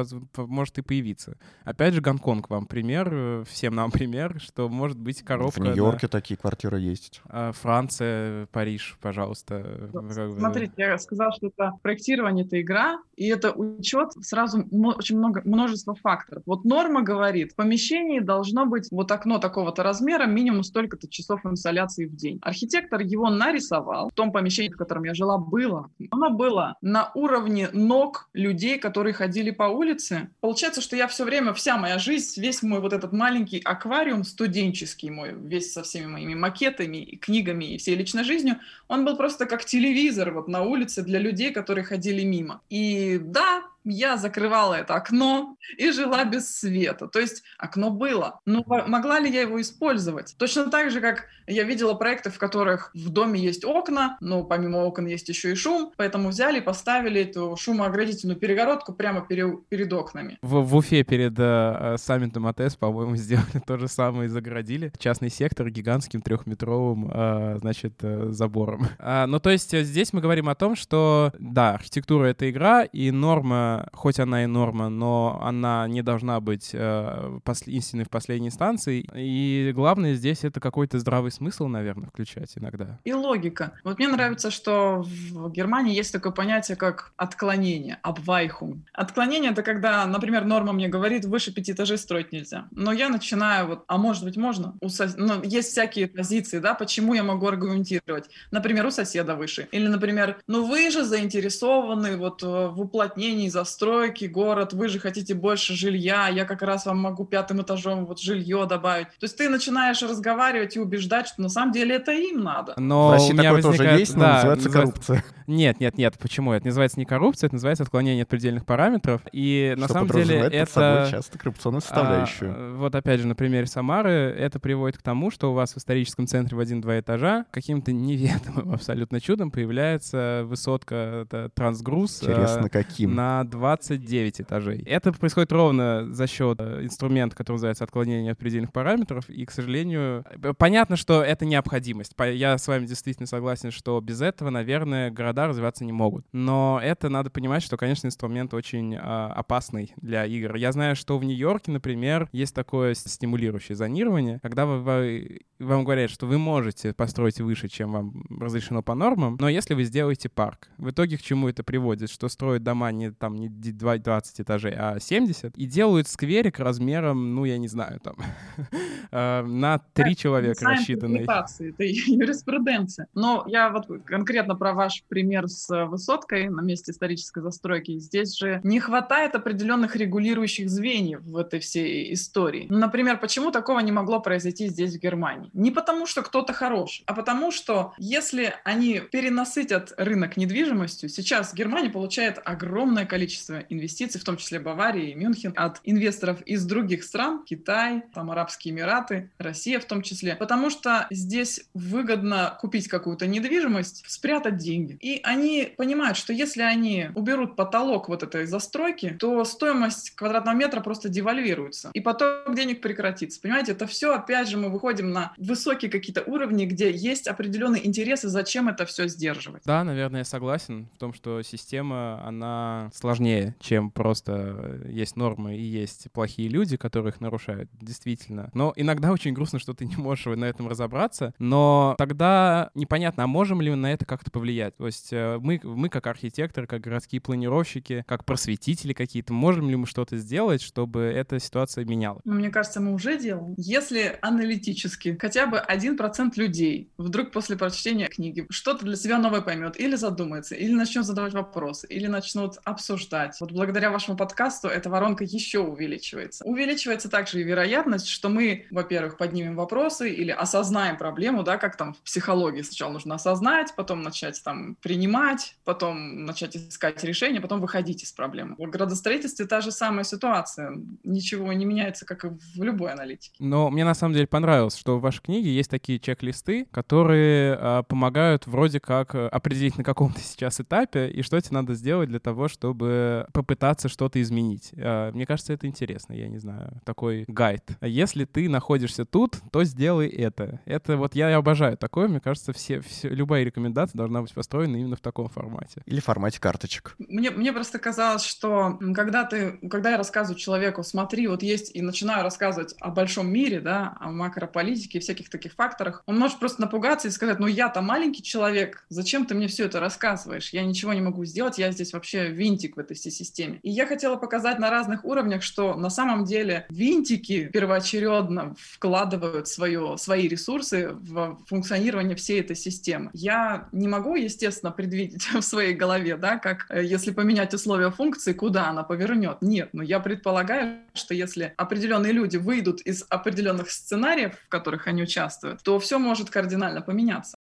может и появиться. Опять же, Гонконг вам пример, э, всем нам пример, что может быть коробка. В Нью-Йорке на... такие квартиры есть. А, Франция, Париж, пожалуйста. Смотрите, я сказала, что это проектирование, это игра, и это учет сразу очень много, множество факторов. Вот норма говорит, в помещении должно быть вот окно такого-то размера, минимум столько-то часов инсоляции в день. Архитектор его нарисовал. В том помещении, в котором я жила, было. Оно было на уровне ног людей, которые ходили по улице. Получается, что я все время, вся моя жизнь, весь мой вот этот маленький аквариум студенческий мой, весь со всеми моими макетами и книгами и всей личной жизнью, он был просто как телевизор вот на улице для людей, которые ходили мимо. И да, я закрывала это окно и жила без света. То есть окно было, но могла ли я его использовать? Точно так же, как я видела проекты, в которых в доме есть окна, но помимо окон есть еще и шум, поэтому взяли и поставили эту шумооградительную перегородку прямо пере, перед окнами. В, в Уфе перед э, саммитом АТС, по-моему, сделали то же самое и загородили. Частный сектор гигантским трехметровым, э, значит, э, забором. А, ну, то есть э, здесь мы говорим о том, что, да, архитектура — это игра, и норма хоть она и норма, но она не должна быть э, истиной в последней инстанции. И главное здесь это какой-то здравый смысл, наверное, включать иногда. И логика. Вот мне нравится, что в Германии есть такое понятие, как отклонение, обвайхум. Отклонение — это когда, например, норма мне говорит, выше пяти этажей строить нельзя. Но я начинаю вот, а может быть можно? У сос... ну, есть всякие позиции, да, почему я могу аргументировать. Например, у соседа выше. Или, например, ну вы же заинтересованы вот э, в уплотнении за застройки, город, вы же хотите больше жилья, я как раз вам могу пятым этажом вот жилье добавить. То есть ты начинаешь разговаривать и убеждать, что на самом деле это им надо. Но в России такое возникает... тоже есть, но да, называется коррупция. Нет, нет, нет, почему? Это называется не коррупция, это называется отклонение от предельных параметров. И что на самом деле это... собой часто коррупционную составляющую. А, вот опять же, на примере Самары, это приводит к тому, что у вас в историческом центре в один-два этажа каким-то неведомым абсолютно чудом появляется высотка, это трансгруз. Интересно, а, каким? На 29 этажей. Это происходит ровно за счет э, инструмента, который называется отклонение от предельных параметров. И, к сожалению, понятно, что это необходимость. Я с вами действительно согласен, что без этого, наверное, города развиваться не могут. Но это надо понимать, что, конечно, инструмент очень а, опасный для игр. Я знаю, что в Нью-Йорке, например, есть такое стимулирующее зонирование, когда вы, вы, вам говорят, что вы можете построить выше, чем вам разрешено по нормам, но если вы сделаете парк, в итоге к чему это приводит? Что строят дома не там не 20 этажей, а 70, и делают скверик размером, ну, я не знаю, там, э, на три человека рассчитанный. Это юриспруденция. Но я вот конкретно про ваш пример с высоткой на месте исторической застройки. Здесь же не хватает определенных регулирующих звеньев в этой всей истории. Например, почему такого не могло произойти здесь, в Германии? Не потому, что кто-то хороший, а потому, что если они перенасытят рынок недвижимостью, сейчас Германия получает огромное количество инвестиций, в том числе Бавария и Мюнхен, от инвесторов из других стран, Китай, там Арабские Эмираты, Россия в том числе, потому что здесь выгодно купить какую-то недвижимость, спрятать деньги. И они понимают, что если они уберут потолок вот этой застройки, то стоимость квадратного метра просто девальвируется, и поток денег прекратится. Понимаете, это все, опять же, мы выходим на высокие какие-то уровни, где есть определенные интересы, зачем это все сдерживать. Да, наверное, я согласен в том, что система, она сложнее, чем просто есть нормы и есть плохие люди, которые их нарушают, действительно. Но иногда очень грустно, что ты не можешь на этом разобраться, но тогда непонятно, а можем ли мы на это как-то повлиять? То есть э, мы, мы как архитекторы, как городские планировщики, как просветители какие-то, можем ли мы что-то сделать, чтобы эта ситуация менялась? Мне кажется, мы уже делаем. Если аналитически хотя бы один процент людей вдруг после прочтения книги что-то для себя новое поймет или задумается, или начнет задавать вопросы, или начнут обсуждать. Вот благодаря вашему подкасту эта воронка еще увеличивается. Увеличивается также и вероятность, что мы, во-первых, поднимем вопросы или осознаем проблему, да, как там в психологии сначала нужно осознать, потом начать там принимать, потом начать искать решение, потом выходить из проблемы. В градостроительстве та же самая ситуация. Ничего не меняется, как и в любой аналитике. Но мне на самом деле понравилось, что в вашей книге есть такие чек-листы, которые э, помогают вроде как э, определить на каком то сейчас этапе и что тебе надо сделать для того, чтобы попытаться что-то изменить. Э, мне кажется, это интересно, я не знаю, такой гайд. Если ты находишься тут, то сделай это. Это вот я обожаю такое, мне кажется, все, все, любая рекомендация должна быть построена именно в таком формате. Или в формате карточек. Мне, мне просто казалось, что когда ты, когда я рассказываю человеку, смотри, вот есть, и начинаю рассказывать о большом мире, да, о макрополитике, всяких таких факторах, он может просто напугаться и сказать, ну я-то маленький человек, зачем ты мне все это рассказываешь? Я ничего не могу сделать, я здесь вообще винтик в этой всей системе. И я хотела показать на разных уровнях, что на самом деле винтики первоочередно вкладывают свое, свои ресурсы в функционирование всей этой системы. Я не могу, естественно, предвидеть в своей голове, да, как э, если поменять условия функции, куда она повернет. Нет, но я предполагаю, что если определенные люди выйдут из определенных сценариев, в которых они участвуют, то все может кардинально поменяться.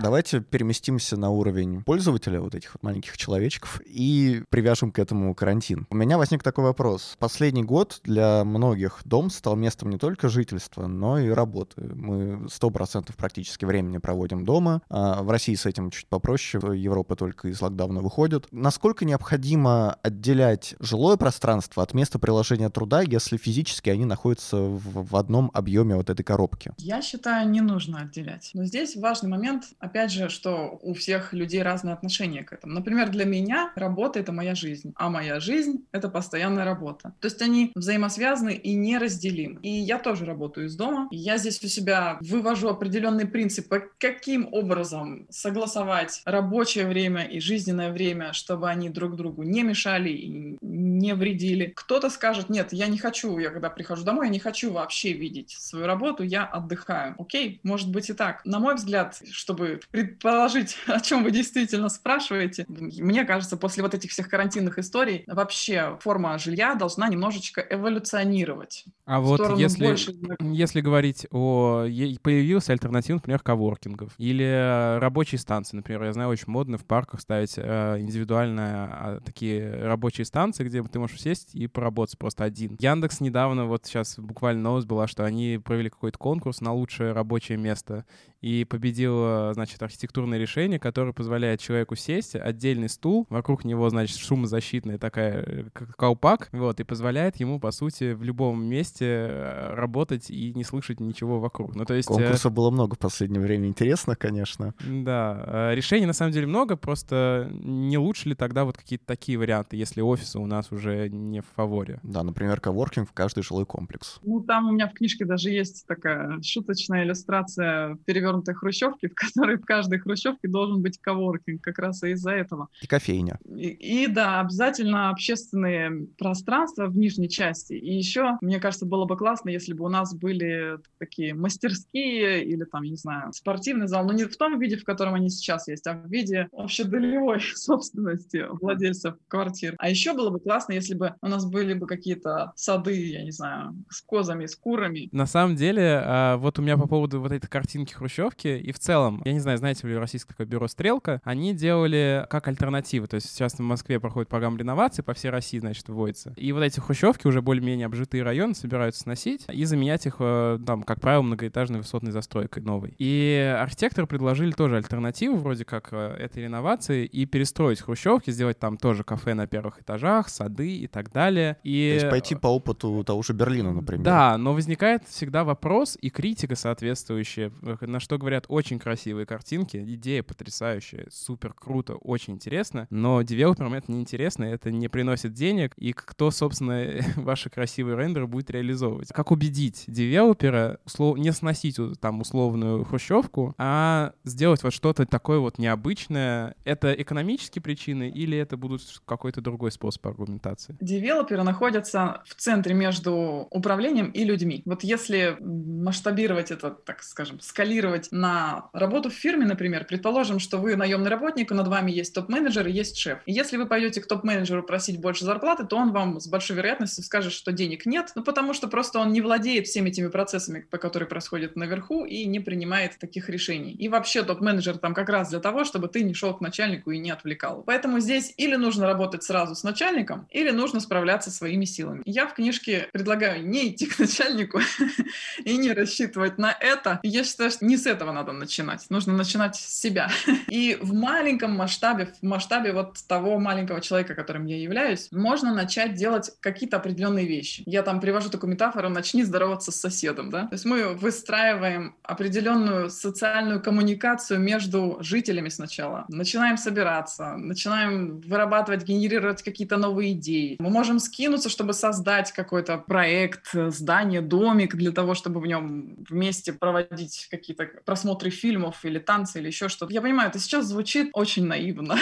Давайте переместимся на уровень пользователя, вот этих вот маленьких человечков, и привяжем к этому карантин. У меня возник такой вопрос. Последний год для многих дом стал местом не только жительства, но и работы. Мы сто процентов практически времени проводим дома. А в России с этим чуть попроще. Европа только из локдауна выходит. Насколько необходимо отделять жилое пространство от места приложения труда, если физически они находятся в, в одном объеме вот этой коробки? Я считаю, не нужно отделять. Но здесь важный момент, опять же, что у всех людей разные отношения к этому. Например, для меня работа — это моя жизнь, а моя жизнь — это постоянная работа. То есть они взаимосвязаны и неразделимы. И я тоже работаю из дома. Я здесь у себя вывожу определенный принцип, каким образом согласовать рабочее время и жизненное время, чтобы они друг другу не мешали и не вредили. Кто-то скажет, нет, я не хочу, я когда прихожу домой, я не хочу вообще видеть свою работу, я отдыхаю. Окей, может быть и так. На мой взгляд, чтобы предположить, о чем вы действительно спрашиваете. Мне кажется, после вот этих всех карантинных историй вообще форма жилья должна немножечко эволюционировать. А вот если, больше... если говорить о... Появился альтернатива, например, коворкингов или рабочие станции, например. Я знаю, очень модно в парках ставить э, индивидуальные а, такие рабочие станции, где ты можешь сесть и поработать просто один. Яндекс недавно, вот сейчас буквально новость была, что они провели какой-то конкурс на лучшее рабочее место и победило, значит, архитектурное решение, которое позволяет человеку сесть, отдельный стул, вокруг него, значит, шумозащитная такая, э, как колпак, вот, и позволяет ему, по сути, в любом месте э, работать и не слышать ничего вокруг. Ну, то есть... Э, Конкурсов было много в последнее время, интересно, конечно. Да, решений на самом деле много, просто не лучше ли тогда вот какие-то такие варианты, если офисы у нас уже не в фаворе? Да, например, коворкинг в каждый жилой комплекс. Ну, там у меня в книжке даже есть такая шуточная иллюстрация перевернутая перевернутой хрущевки, в которой в каждой хрущевке должен быть коворкинг, как раз из-за этого. И кофейня. И, и да, обязательно общественные пространства в нижней части. И еще, мне кажется, было бы классно, если бы у нас были такие мастерские или там, не знаю, спортивный зал, но не в том виде, в котором они сейчас есть, а в виде вообще долевой собственности владельцев квартир. А еще было бы классно, если бы у нас были бы какие-то сады, я не знаю, с козами, с курами. На самом деле, а, вот у меня по поводу вот этой картинки Хрущевки хрущевки. И в целом, я не знаю, знаете ли российское такое бюро «Стрелка», они делали как альтернативу. То есть сейчас в Москве проходит программа реновации, по всей России, значит, вводится. И вот эти хрущевки, уже более-менее обжитые районы, собираются сносить и заменять их, э, там, как правило, многоэтажной высотной застройкой новой. И архитекторы предложили тоже альтернативу, вроде как э, этой реновации, и перестроить хрущевки, сделать там тоже кафе на первых этажах, сады и так далее. И... То есть пойти по опыту того же Берлина, например. Да, но возникает всегда вопрос и критика соответствующая, э, на что что говорят, очень красивые картинки, идея потрясающая, супер круто, очень интересно, но девелоперам это не интересно, это не приносит денег, и кто, собственно, ваши красивые рендеры будет реализовывать? Как убедить девелопера услов... не сносить там условную хрущевку, а сделать вот что-то такое вот необычное? Это экономические причины или это будут какой-то другой способ аргументации? Девелоперы находятся в центре между управлением и людьми. Вот если масштабировать это, так скажем, скалировать рассчитывать на работу в фирме, например, предположим, что вы наемный работник, и над вами есть топ-менеджер и есть шеф. И если вы пойдете к топ-менеджеру просить больше зарплаты, то он вам с большой вероятностью скажет, что денег нет, ну потому что просто он не владеет всеми этими процессами, по которые происходят наверху, и не принимает таких решений. И вообще топ-менеджер там как раз для того, чтобы ты не шел к начальнику и не отвлекал. Поэтому здесь или нужно работать сразу с начальником, или нужно справляться своими силами. Я в книжке предлагаю не идти к начальнику и не рассчитывать на это. Я считаю, что не с этого надо начинать. Нужно начинать с себя. И в маленьком масштабе, в масштабе вот того маленького человека, которым я являюсь, можно начать делать какие-то определенные вещи. Я там привожу такую метафору, начни здороваться с соседом, да? То есть мы выстраиваем определенную социальную коммуникацию между жителями сначала. Начинаем собираться, начинаем вырабатывать, генерировать какие-то новые идеи. Мы можем скинуться, чтобы создать какой-то проект, здание, домик для того, чтобы в нем вместе проводить какие-то просмотры фильмов или танцы или еще что-то. Я понимаю, это сейчас звучит очень наивно.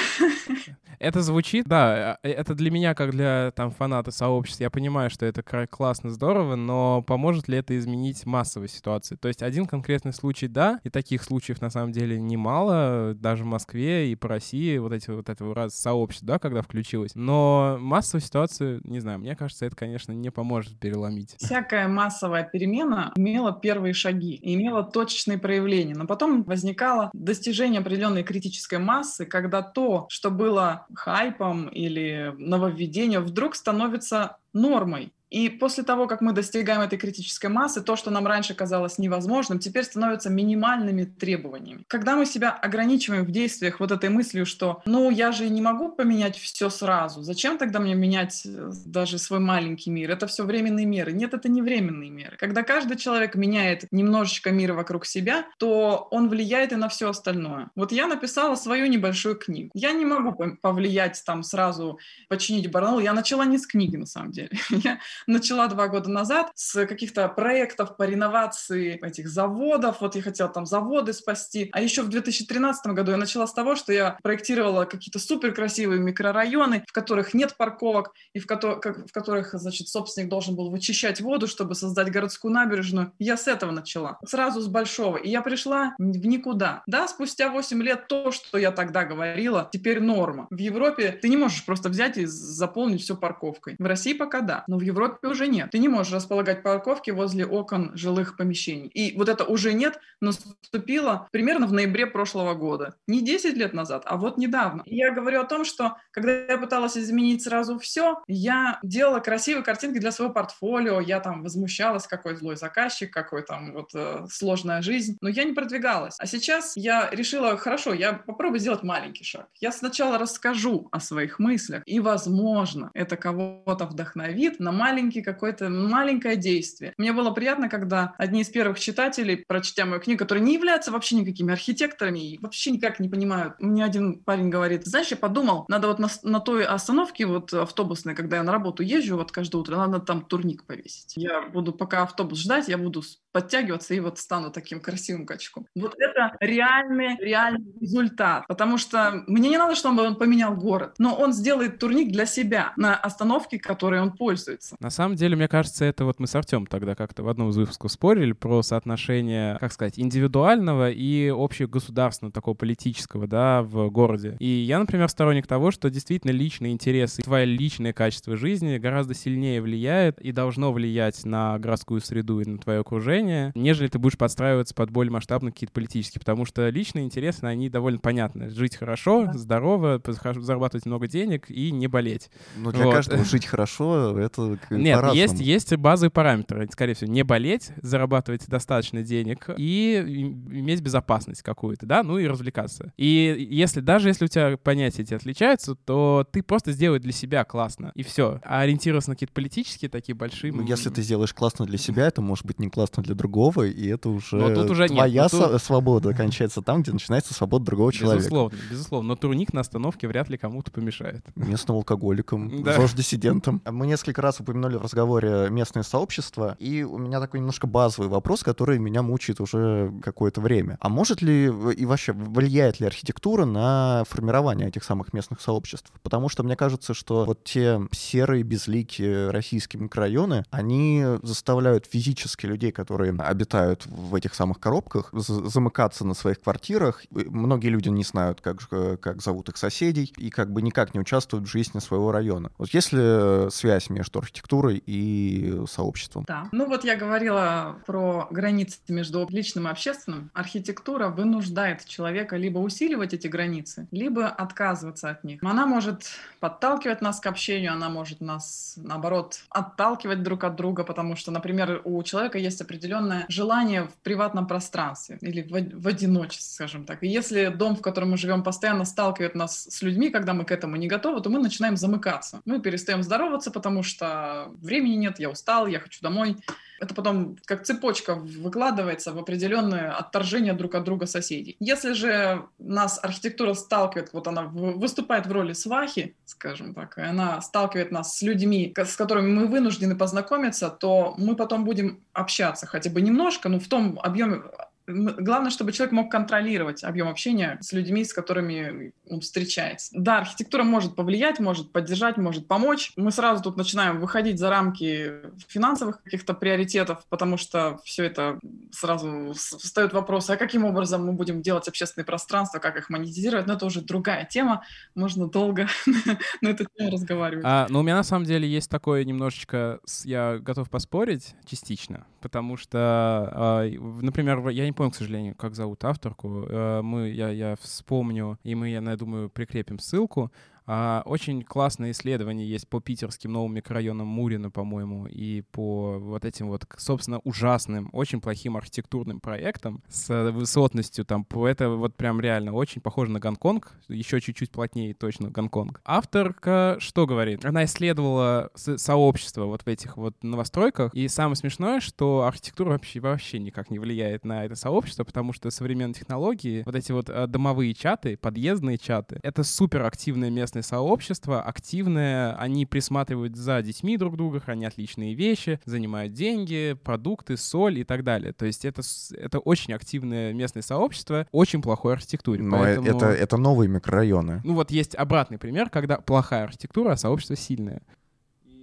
Это звучит, да, э, это для меня, как для там фаната сообщества, я понимаю, что это классно, здорово, но поможет ли это изменить массовую ситуацию? То есть один конкретный случай, да, и таких случаев на самом деле немало, даже в Москве и по России, вот эти вот этого раз сообщества, да, когда включилось. Но массовую ситуацию, не знаю, мне кажется, это, конечно, не поможет переломить. Всякая массовая перемена имела первые шаги, имела точечные проявления, но потом возникало достижение определенной критической массы, когда то, что было хайпом или нововведением, вдруг становится нормой. И после того, как мы достигаем этой критической массы, то, что нам раньше казалось невозможным, теперь становится минимальными требованиями. Когда мы себя ограничиваем в действиях вот этой мыслью, что «ну, я же не могу поменять все сразу, зачем тогда мне менять э, даже свой маленький мир? Это все временные меры». Нет, это не временные меры. Когда каждый человек меняет немножечко мир вокруг себя, то он влияет и на все остальное. Вот я написала свою небольшую книгу. Я не могу повлиять там сразу, починить Барнаул. Я начала не с книги, на самом деле. Я начала два года назад с каких-то проектов по реновации этих заводов. Вот я хотела там заводы спасти. А еще в 2013 году я начала с того, что я проектировала какие-то супер красивые микрорайоны, в которых нет парковок и в, ко- в которых, значит, собственник должен был вычищать воду, чтобы создать городскую набережную. Я с этого начала. Сразу с большого. И я пришла в никуда. Да, спустя 8 лет то, что я тогда говорила, теперь норма. В Европе ты не можешь просто взять и заполнить все парковкой. В России пока да, но в Европе уже нет. Ты не можешь располагать парковки возле окон жилых помещений. И вот это уже нет наступило примерно в ноябре прошлого года. Не 10 лет назад, а вот недавно. И я говорю о том, что когда я пыталась изменить сразу все, я делала красивые картинки для своего портфолио, я там возмущалась, какой злой заказчик, какой там вот э, сложная жизнь, но я не продвигалась. А сейчас я решила, хорошо, я попробую сделать маленький шаг. Я сначала расскажу о своих мыслях, и, возможно, это кого-то вдохновит на маленький какой-то, маленькое действие. Мне было приятно, когда одни из первых читателей, прочтя мою книгу, которые не являются вообще никакими архитекторами и вообще никак не понимают, мне один парень говорит, знаешь, я подумал, надо вот на, на той остановке вот автобусной, когда я на работу езжу вот каждое утро, надо там турник повесить. Я буду пока автобус ждать, я буду подтягиваться и вот стану таким красивым качком. Вот это реальный, реальный результат, потому что мне не надо, чтобы он поменял город, но он сделает турник для себя на остановке, которой он пользуется. На самом деле, мне кажется, это вот мы с Артем тогда как-то в одном из выпусков спорили про соотношение, как сказать, индивидуального и общегосударственного, такого политического, да, в городе. И я, например, сторонник того, что действительно личные интересы, твое личное качество жизни гораздо сильнее влияет и должно влиять на городскую среду и на твое окружение, нежели ты будешь подстраиваться под более масштабные какие-то политические, потому что личные интересы, они довольно понятны. Жить хорошо, здорово, зарабатывать много денег и не болеть. Ну, для вот. каждого жить хорошо, это Нет, есть, есть базовые параметры. Скорее всего, не болеть, зарабатывать достаточно денег и иметь безопасность какую-то, да, ну и развлекаться. И если даже если у тебя понятия эти отличаются, то ты просто сделай для себя классно, и все. А ориентироваться на какие-то политические такие большие... Ну, если ты сделаешь классно для себя, это может быть не классно для другого, и это уже, но тут уже твоя нет, тут... свобода кончается там, где начинается свобода другого человека. Безусловно, безусловно. Но турник на остановке вряд ли кому-то помешает. Местным алкоголикам, да. ЗОЖ-диссидентам. Мы несколько раз упомянули в разговоре местное сообщество, и у меня такой немножко базовый вопрос, который меня мучает уже какое-то время. А может ли и вообще влияет ли архитектура на формирование этих самых местных сообществ? Потому что мне кажется, что вот те серые, безликие российские микрорайоны, они заставляют физически людей, которые обитают в этих самых коробках, замыкаться на своих квартирах. Многие люди не знают, как, как зовут их соседей, и как бы никак не участвуют в жизни своего района. Вот есть ли связь между архитектурой и сообществом? Да. Ну вот я говорила про границы между личным и общественным. Архитектура вынуждает человека либо усиливать эти границы, либо отказываться от них. Она может подталкивать нас к общению, она может нас, наоборот, отталкивать друг от друга, потому что, например, у человека есть определенное желание в приватном пространстве или в, в одиночестве, скажем так. И если дом, в котором мы живем, постоянно сталкивает нас с людьми, когда мы к этому не готовы, то мы начинаем замыкаться. Мы перестаем здороваться, потому что времени нет, я устал, я хочу домой это потом как цепочка выкладывается в определенное отторжение друг от друга соседей. Если же нас архитектура сталкивает, вот она выступает в роли свахи, скажем так, и она сталкивает нас с людьми, с которыми мы вынуждены познакомиться, то мы потом будем общаться хотя бы немножко, но в том объеме, Главное, чтобы человек мог контролировать объем общения с людьми, с которыми он встречается. Да, архитектура может повлиять, может поддержать, может помочь. Мы сразу тут начинаем выходить за рамки финансовых каких-то приоритетов, потому что все это сразу встает вопрос, а каким образом мы будем делать общественные пространства, как их монетизировать. Но это уже другая тема, можно долго на эту тему разговаривать. А, но ну, у меня на самом деле есть такое немножечко, я готов поспорить частично, потому что, а, например, я не помню, к сожалению, как зовут авторку. Э, мы, я, я вспомню, и мы, я думаю, прикрепим ссылку. А, очень классное исследование есть по питерским новым микрорайонам Мурина, по-моему, и по вот этим вот, собственно, ужасным, очень плохим архитектурным проектам с высотностью там, это вот прям реально очень похоже на Гонконг, еще чуть-чуть плотнее точно Гонконг. Авторка что говорит? Она исследовала сообщество вот в этих вот новостройках, и самое смешное, что архитектура вообще, вообще никак не влияет на это сообщество, потому что современные технологии, вот эти вот э, домовые чаты, подъездные чаты, это супер активное местное местное сообщество активное, они присматривают за детьми друг друга, хранят личные вещи, занимают деньги, продукты, соль и так далее. То есть это, это очень активное местное сообщество, очень плохой архитектуре. Но Поэтому... это, это новые микрорайоны. Ну вот есть обратный пример, когда плохая архитектура, а сообщество сильное.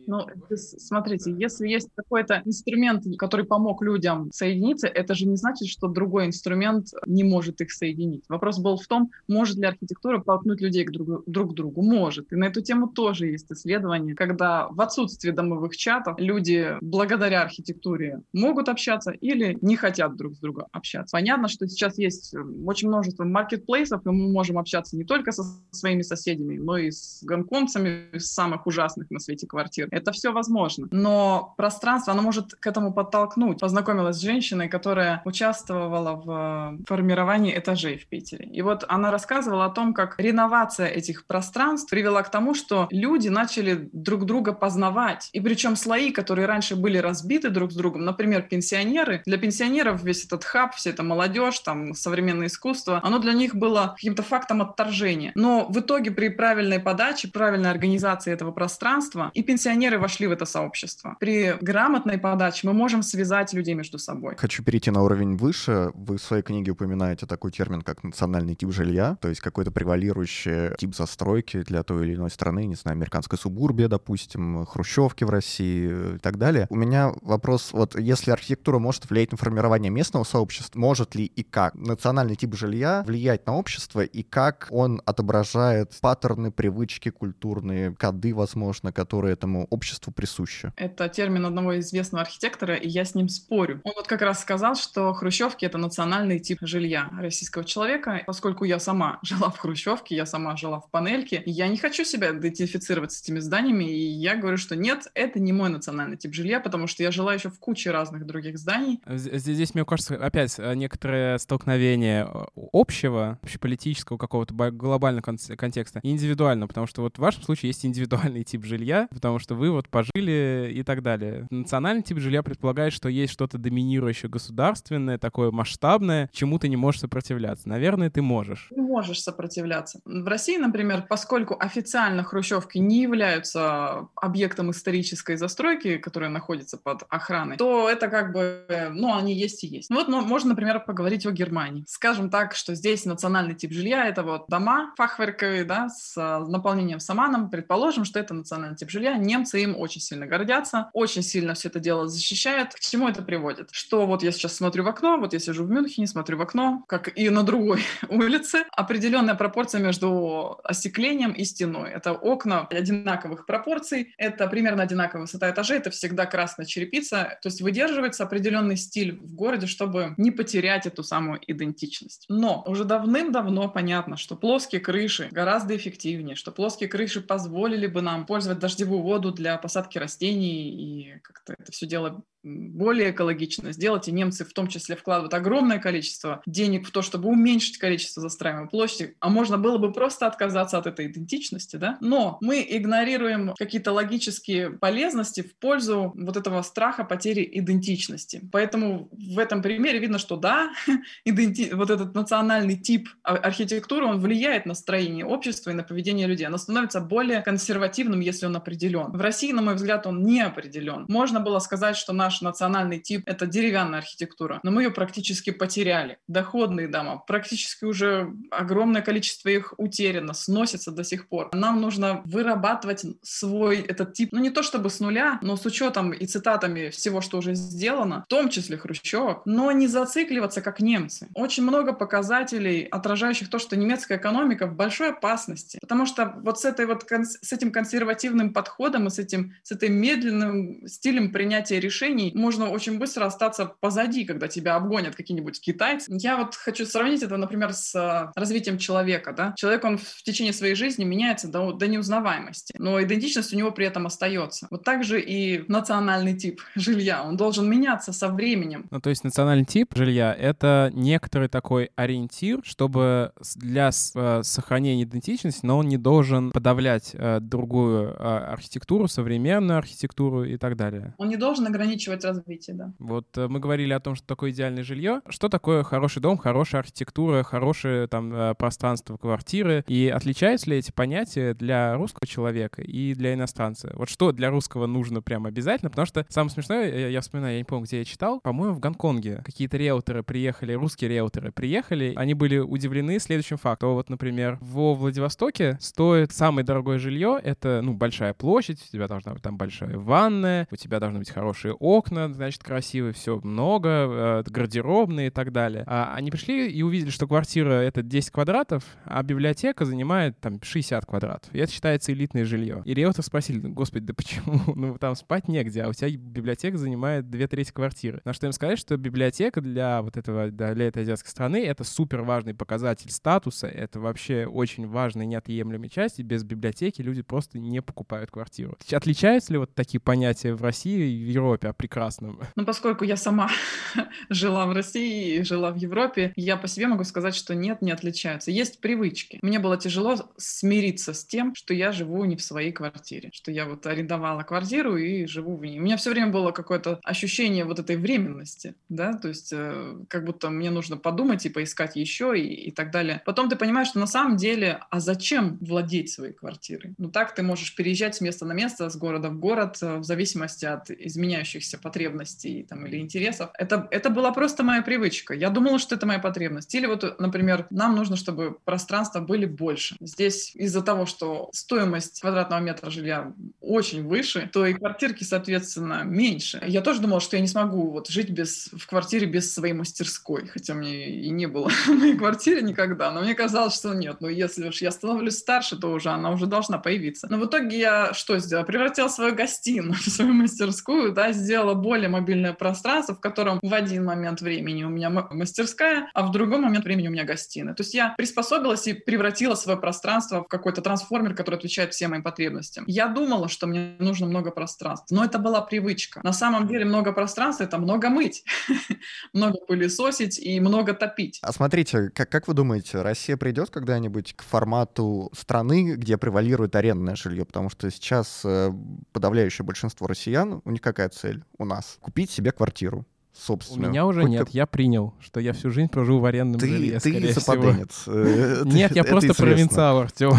Ну, смотрите, если есть какой-то инструмент, который помог людям соединиться, это же не значит, что другой инструмент не может их соединить. Вопрос был в том, может ли архитектура толкнуть людей к друг, друг к другу. Может. И на эту тему тоже есть исследования, когда в отсутствии домовых чатов люди благодаря архитектуре могут общаться или не хотят друг с другом общаться. Понятно, что сейчас есть очень множество маркетплейсов, и мы можем общаться не только со своими соседями, но и с гонконгцами из самых ужасных на свете квартир это все возможно. Но пространство, оно может к этому подтолкнуть. Познакомилась с женщиной, которая участвовала в формировании этажей в Питере. И вот она рассказывала о том, как реновация этих пространств привела к тому, что люди начали друг друга познавать. И причем слои, которые раньше были разбиты друг с другом, например, пенсионеры, для пенсионеров весь этот хаб, вся эта молодежь, там, современное искусство, оно для них было каким-то фактом отторжения. Но в итоге при правильной подаче, правильной организации этого пространства и пенсионеры пионеры вошли в это сообщество. При грамотной подаче мы можем связать людей между собой. Хочу перейти на уровень выше. Вы в своей книге упоминаете такой термин, как национальный тип жилья, то есть какой-то превалирующий тип застройки для той или иной страны, не знаю, американской субурбия, допустим, хрущевки в России и так далее. У меня вопрос, вот если архитектура может влиять на формирование местного сообщества, может ли и как национальный тип жилья влиять на общество и как он отображает паттерны, привычки, культурные коды, возможно, которые этому обществу присуще. Это термин одного известного архитектора, и я с ним спорю. Он вот как раз сказал, что хрущевки — это национальный тип жилья российского человека. Поскольку я сама жила в хрущевке, я сама жила в панельке, я не хочу себя идентифицировать с этими зданиями, и я говорю, что нет, это не мой национальный тип жилья, потому что я жила еще в куче разных других зданий. Здесь, мне кажется, опять э, некоторое столкновение э, общего, общеполитического какого-то глобального контекста и индивидуального, потому что вот в вашем случае есть индивидуальный тип жилья, потому что вы вы вот пожили и так далее. Национальный тип жилья предполагает, что есть что-то доминирующее государственное, такое масштабное, чему ты не можешь сопротивляться. Наверное, ты можешь. Ты можешь сопротивляться. В России, например, поскольку официально хрущевки не являются объектом исторической застройки, которая находится под охраной, то это как бы, ну, они есть и есть. Вот ну, можно, например, поговорить о Германии. Скажем так, что здесь национальный тип жилья — это вот дома фахверковые, да, с наполнением саманом. Предположим, что это национальный тип жилья. Немцы немцы им очень сильно гордятся, очень сильно все это дело защищают. К чему это приводит? Что вот я сейчас смотрю в окно, вот я сижу в Мюнхене, смотрю в окно, как и на другой улице, определенная пропорция между остеклением и стеной. Это окна одинаковых пропорций, это примерно одинаковая высота этажей, это всегда красная черепица, то есть выдерживается определенный стиль в городе, чтобы не потерять эту самую идентичность. Но уже давным-давно понятно, что плоские крыши гораздо эффективнее, что плоские крыши позволили бы нам пользовать дождевую воду для посадки растений и как-то это все дело более экологично сделать, и немцы в том числе вкладывают огромное количество денег в то, чтобы уменьшить количество застраиваемой площади, а можно было бы просто отказаться от этой идентичности, да? Но мы игнорируем какие-то логические полезности в пользу вот этого страха потери идентичности. Поэтому в этом примере видно, что да, иденти... вот этот национальный тип архитектуры, он влияет на строение общества и на поведение людей. Оно становится более консервативным, если он определен. В России, на мой взгляд, он не определен. Можно было сказать, что наш национальный тип — это деревянная архитектура, но мы ее практически потеряли. Доходные дома, практически уже огромное количество их утеряно, сносится до сих пор. Нам нужно вырабатывать свой этот тип, ну не то чтобы с нуля, но с учетом и цитатами всего, что уже сделано, в том числе хрущевок, но не зацикливаться, как немцы. Очень много показателей, отражающих то, что немецкая экономика в большой опасности, потому что вот с, этой вот, с этим консервативным подходом и с, этим, с этой медленным стилем принятия решений можно очень быстро остаться позади, когда тебя обгонят какие-нибудь китайцы. Я вот хочу сравнить это, например, с э, развитием человека. Да? Человек, он в течение своей жизни меняется до, до неузнаваемости, но идентичность у него при этом остается. Вот так же и национальный тип жилья, он должен меняться со временем. Ну, то есть национальный тип жилья — это некоторый такой ориентир, чтобы для э, сохранения идентичности, но он не должен подавлять э, другую архитектуру, современную архитектуру и так далее. Он не должен ограничивать обеспечивать развитие, да. Вот э, мы говорили о том, что такое идеальное жилье. Что такое хороший дом, хорошая архитектура, хорошее там э, пространство квартиры? И отличаются ли эти понятия для русского человека и для иностранца? Вот что для русского нужно прям обязательно? Потому что самое смешное, я, я вспоминаю, я не помню, где я читал, по-моему, в Гонконге какие-то риэлторы приехали, русские риэлторы приехали, они были удивлены следующим фактом. Вот, например, во Владивостоке стоит самое дорогое жилье, это, ну, большая площадь, у тебя должна быть там большая ванная, у тебя должны быть хорошие окна, значит, красивые, все много, э, гардеробные и так далее. А они пришли и увидели, что квартира — это 10 квадратов, а библиотека занимает там 60 квадратов. И это считается элитное жилье. И риэлтор спросили, господи, да почему? Ну, там спать негде, а у тебя библиотека занимает две трети квартиры. На что им сказать, что библиотека для вот этого, для этой азиатской страны — это супер важный показатель статуса, это вообще очень важная неотъемлемая часть, и без библиотеки люди просто не покупают квартиру. Отличаются ли вот такие понятия в России и в Европе о прекрасном? Ну, поскольку я сама жила в России и жила в Европе, я по себе могу сказать, что нет, не отличаются. Есть привычки. Мне было тяжело смириться с тем, что я живу не в своей квартире, что я вот арендовала квартиру и живу в ней. У меня все время было какое-то ощущение вот этой временности, да, то есть э, как будто мне нужно подумать и поискать еще и, и так далее. Потом ты понимаешь, что на самом деле, а зачем владеть своей квартирой? Ну так ты можешь переезжать с места на место, с города в город, э, в зависимости от изменяющихся потребностей там, или интересов. Это, это была просто моя привычка. Я думала, что это моя потребность. Или вот, например, нам нужно, чтобы пространства были больше. Здесь из-за того, что стоимость квадратного метра жилья очень выше, то и квартирки, соответственно, меньше. Я тоже думала, что я не смогу вот жить без, в квартире без своей мастерской, хотя мне и не было в моей квартире никогда, но мне казалось, что нет. Ну, если уж я становлюсь старше, то уже она уже должна появиться. Но в итоге я что сделала? Превратила свою гостиную в свою мастерскую, да, сделала более мобильное пространство, в котором в один момент времени у меня мастерская, а в другой момент времени у меня гостиная. То есть я приспособилась и превратила свое пространство в какой-то трансформер, который отвечает всем моим потребностям. Я думала, что мне нужно много пространства, но это была привычка. На самом деле много пространства — это много мыть, много пылесосить и много топить. А смотрите, как, как вы думаете, Россия придет когда-нибудь к формату страны, где превалирует арендное жилье? Потому что сейчас э, подавляющее большинство россиян, у них какая цель у нас? Купить себе квартиру собственно. У меня уже Хоть нет, как... я принял, что я всю жизнь прожил в арендном ты, жилье, Ты западенец. Э, нет, я просто провинциал, Артем.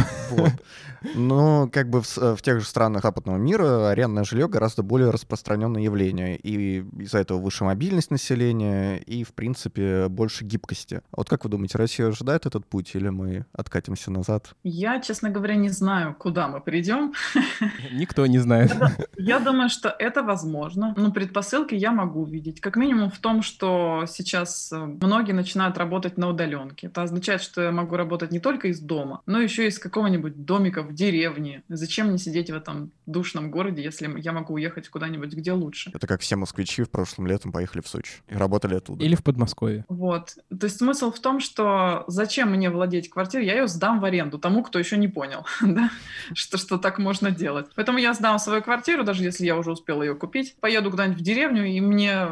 Но как бы в, в тех же странах западного мира арендное жилье гораздо более распространенное явление. И из-за этого выше мобильность населения и, в принципе, больше гибкости. Вот как вы думаете, Россия ожидает этот путь или мы откатимся назад? Я, честно говоря, не знаю, куда мы придем. Никто не знает. Я думаю, что это возможно. Но предпосылки я могу видеть. Как минимум в том, что сейчас э, многие начинают работать на удаленке. Это означает, что я могу работать не только из дома, но еще из какого-нибудь домика в деревне. Зачем мне сидеть в этом душном городе, если я могу уехать куда-нибудь, где лучше? Это как все москвичи в прошлом летом поехали в Сочи и работали оттуда. Или в Подмосковье. Вот. То есть смысл в том, что зачем мне владеть квартирой? Я ее сдам в аренду тому, кто еще не понял, да? что, что так можно делать. Поэтому я сдам свою квартиру, даже если я уже успела ее купить, поеду куда-нибудь в деревню, и мне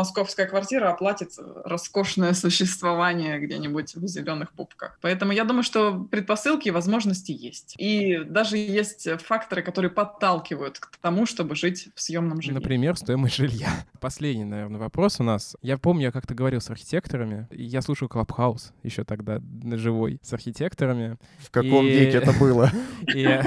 московская квартира оплатит роскошное существование где-нибудь в зеленых пупках. Поэтому я думаю, что предпосылки и возможности есть. И даже есть факторы, которые подталкивают к тому, чтобы жить в съемном жилье. Например, стоимость жилья. Последний, наверное, вопрос у нас. Я помню, я как-то говорил с архитекторами. Я слушал Клабхаус еще тогда живой с архитекторами. В каком и... веке это было? И,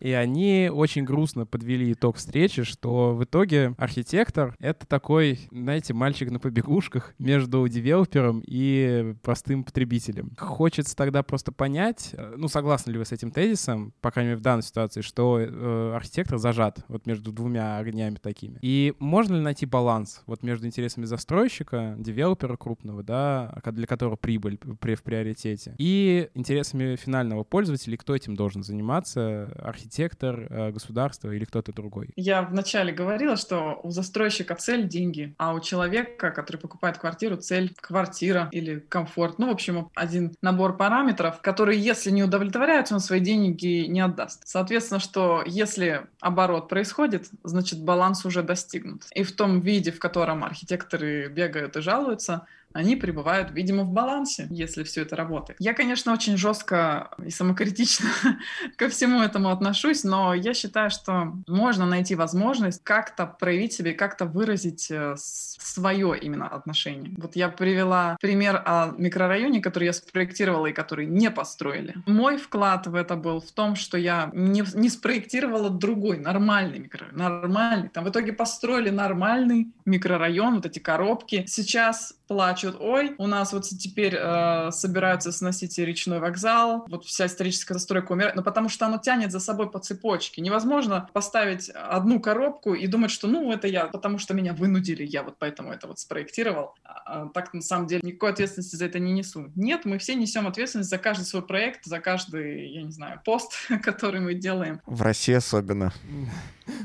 и они очень грустно подвели итог встречи, что в итоге архитектор — это такой, знаете, мальчик на побегушках между девелопером и простым потребителем. Хочется тогда просто понять, э, ну, согласны ли вы с этим тезисом, по крайней мере, в данной ситуации, что э, архитектор зажат вот между двумя огнями такими. И можно ли найти баланс вот между интересами застройщика, девелопера крупного, да, для которого прибыль при, в приоритете, и интересами финального пользователя, кто этим должен заниматься, архитектор, э, государство или кто-то другой? Я вначале говорила, что у застройщика цель — деньги, а у человека, который покупает квартиру, цель — квартира или комфорт. Ну, в общем, один набор параметров, которые, если не удовлетворяются, он свои деньги не отдаст. Соответственно, что если оборот происходит, значит баланс уже достигнут. И в том виде, в котором архитекторы бегают и жалуются, они пребывают, видимо, в балансе, если все это работает. Я, конечно, очень жестко и самокритично ко всему этому отношусь, но я считаю, что можно найти возможность как-то проявить себе, как-то выразить э, свое именно отношение. Вот я привела пример о микрорайоне, который я спроектировала и который не построили. Мой вклад в это был в том, что я не, не спроектировала другой, нормальный микрорайон, нормальный. Там в итоге построили нормальный микрорайон, вот эти коробки. Сейчас плачут, ой, у нас вот теперь э, собираются сносить речной вокзал, вот вся историческая застройка умирает, но потому что оно тянет за собой по цепочке. Невозможно поставить одну коробку и думать, что ну это я, потому что меня вынудили, я вот поэтому это вот спроектировал. А, а так на самом деле никакой ответственности за это не несу. Нет, мы все несем ответственность за каждый свой проект, за каждый, я не знаю, пост, который мы делаем. В России особенно.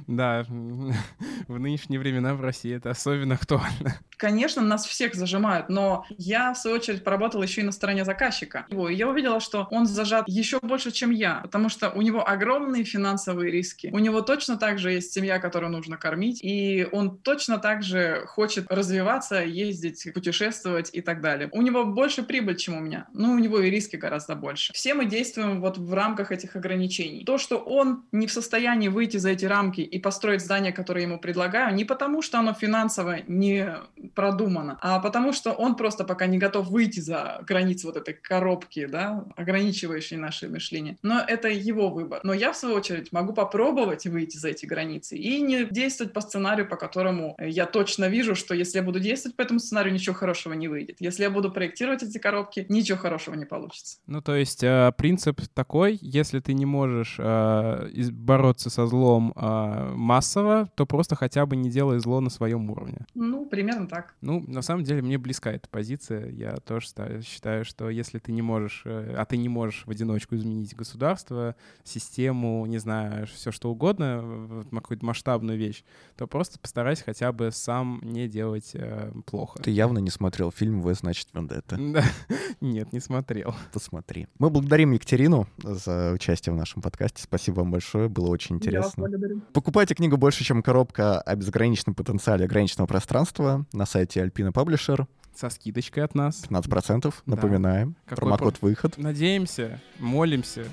Да, в нынешние времена в России это особенно актуально. Конечно, нас всех зажимают, но я, в свою очередь, поработала еще и на стороне заказчика. И я увидела, что он зажат еще больше, чем я, потому что у него огромные финансовые риски. У него точно так же есть семья, которую нужно кормить, и он точно так же хочет развиваться, ездить, путешествовать и так далее. У него больше прибыль, чем у меня, но у него и риски гораздо больше. Все мы действуем вот в рамках этих ограничений. То, что он не в состоянии выйти за эти рамки и построить здание, которое ему предлагаю, не потому, что оно финансово не продумано, а потому что он просто пока не готов выйти за границы вот этой коробки, да, ограничивающей наше мышление. Но это его выбор. Но я, в свою очередь, могу попробовать выйти за эти границы и не действовать по сценарию, по которому я точно вижу, что если я буду действовать по этому сценарию, ничего хорошего не выйдет. Если я буду проектировать эти коробки, ничего хорошего не получится. Ну, то есть э, принцип такой, если ты не можешь э, бороться со злом э, массово, то просто хотя бы не делай зло на своем уровне. Ну, примерно так так. Ну, на самом деле, мне близка эта позиция. Я тоже считаю, что если ты не можешь, э, а ты не можешь в одиночку изменить государство, систему, не знаю, все что угодно, какую-то масштабную вещь, то просто постарайся хотя бы сам не делать э, плохо. Ты явно не смотрел фильм «В, значит, Вендетта». Нет, не смотрел. Посмотри. Мы благодарим Екатерину за участие в нашем подкасте. Спасибо вам большое, было очень интересно. Покупайте книгу «Больше, чем коробка» о безграничном потенциале ограниченного пространства на сайте Alpina Publisher. Со скидочкой от нас. 15%, напоминаем. Да. Промокод «Выход». Надеемся, молимся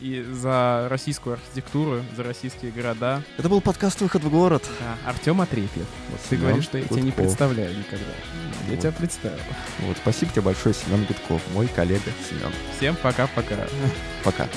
и за российскую архитектуру, за российские города. Это был подкаст «Выход в город». Да, Артем Атрепьев. Вот ты говоришь, что я тебя не представляю никогда. Я вот. тебя представил. Вот, спасибо тебе большое, Семен Гудков, мой коллега Семен. Всем пока-пока. Пока. -пока. пока.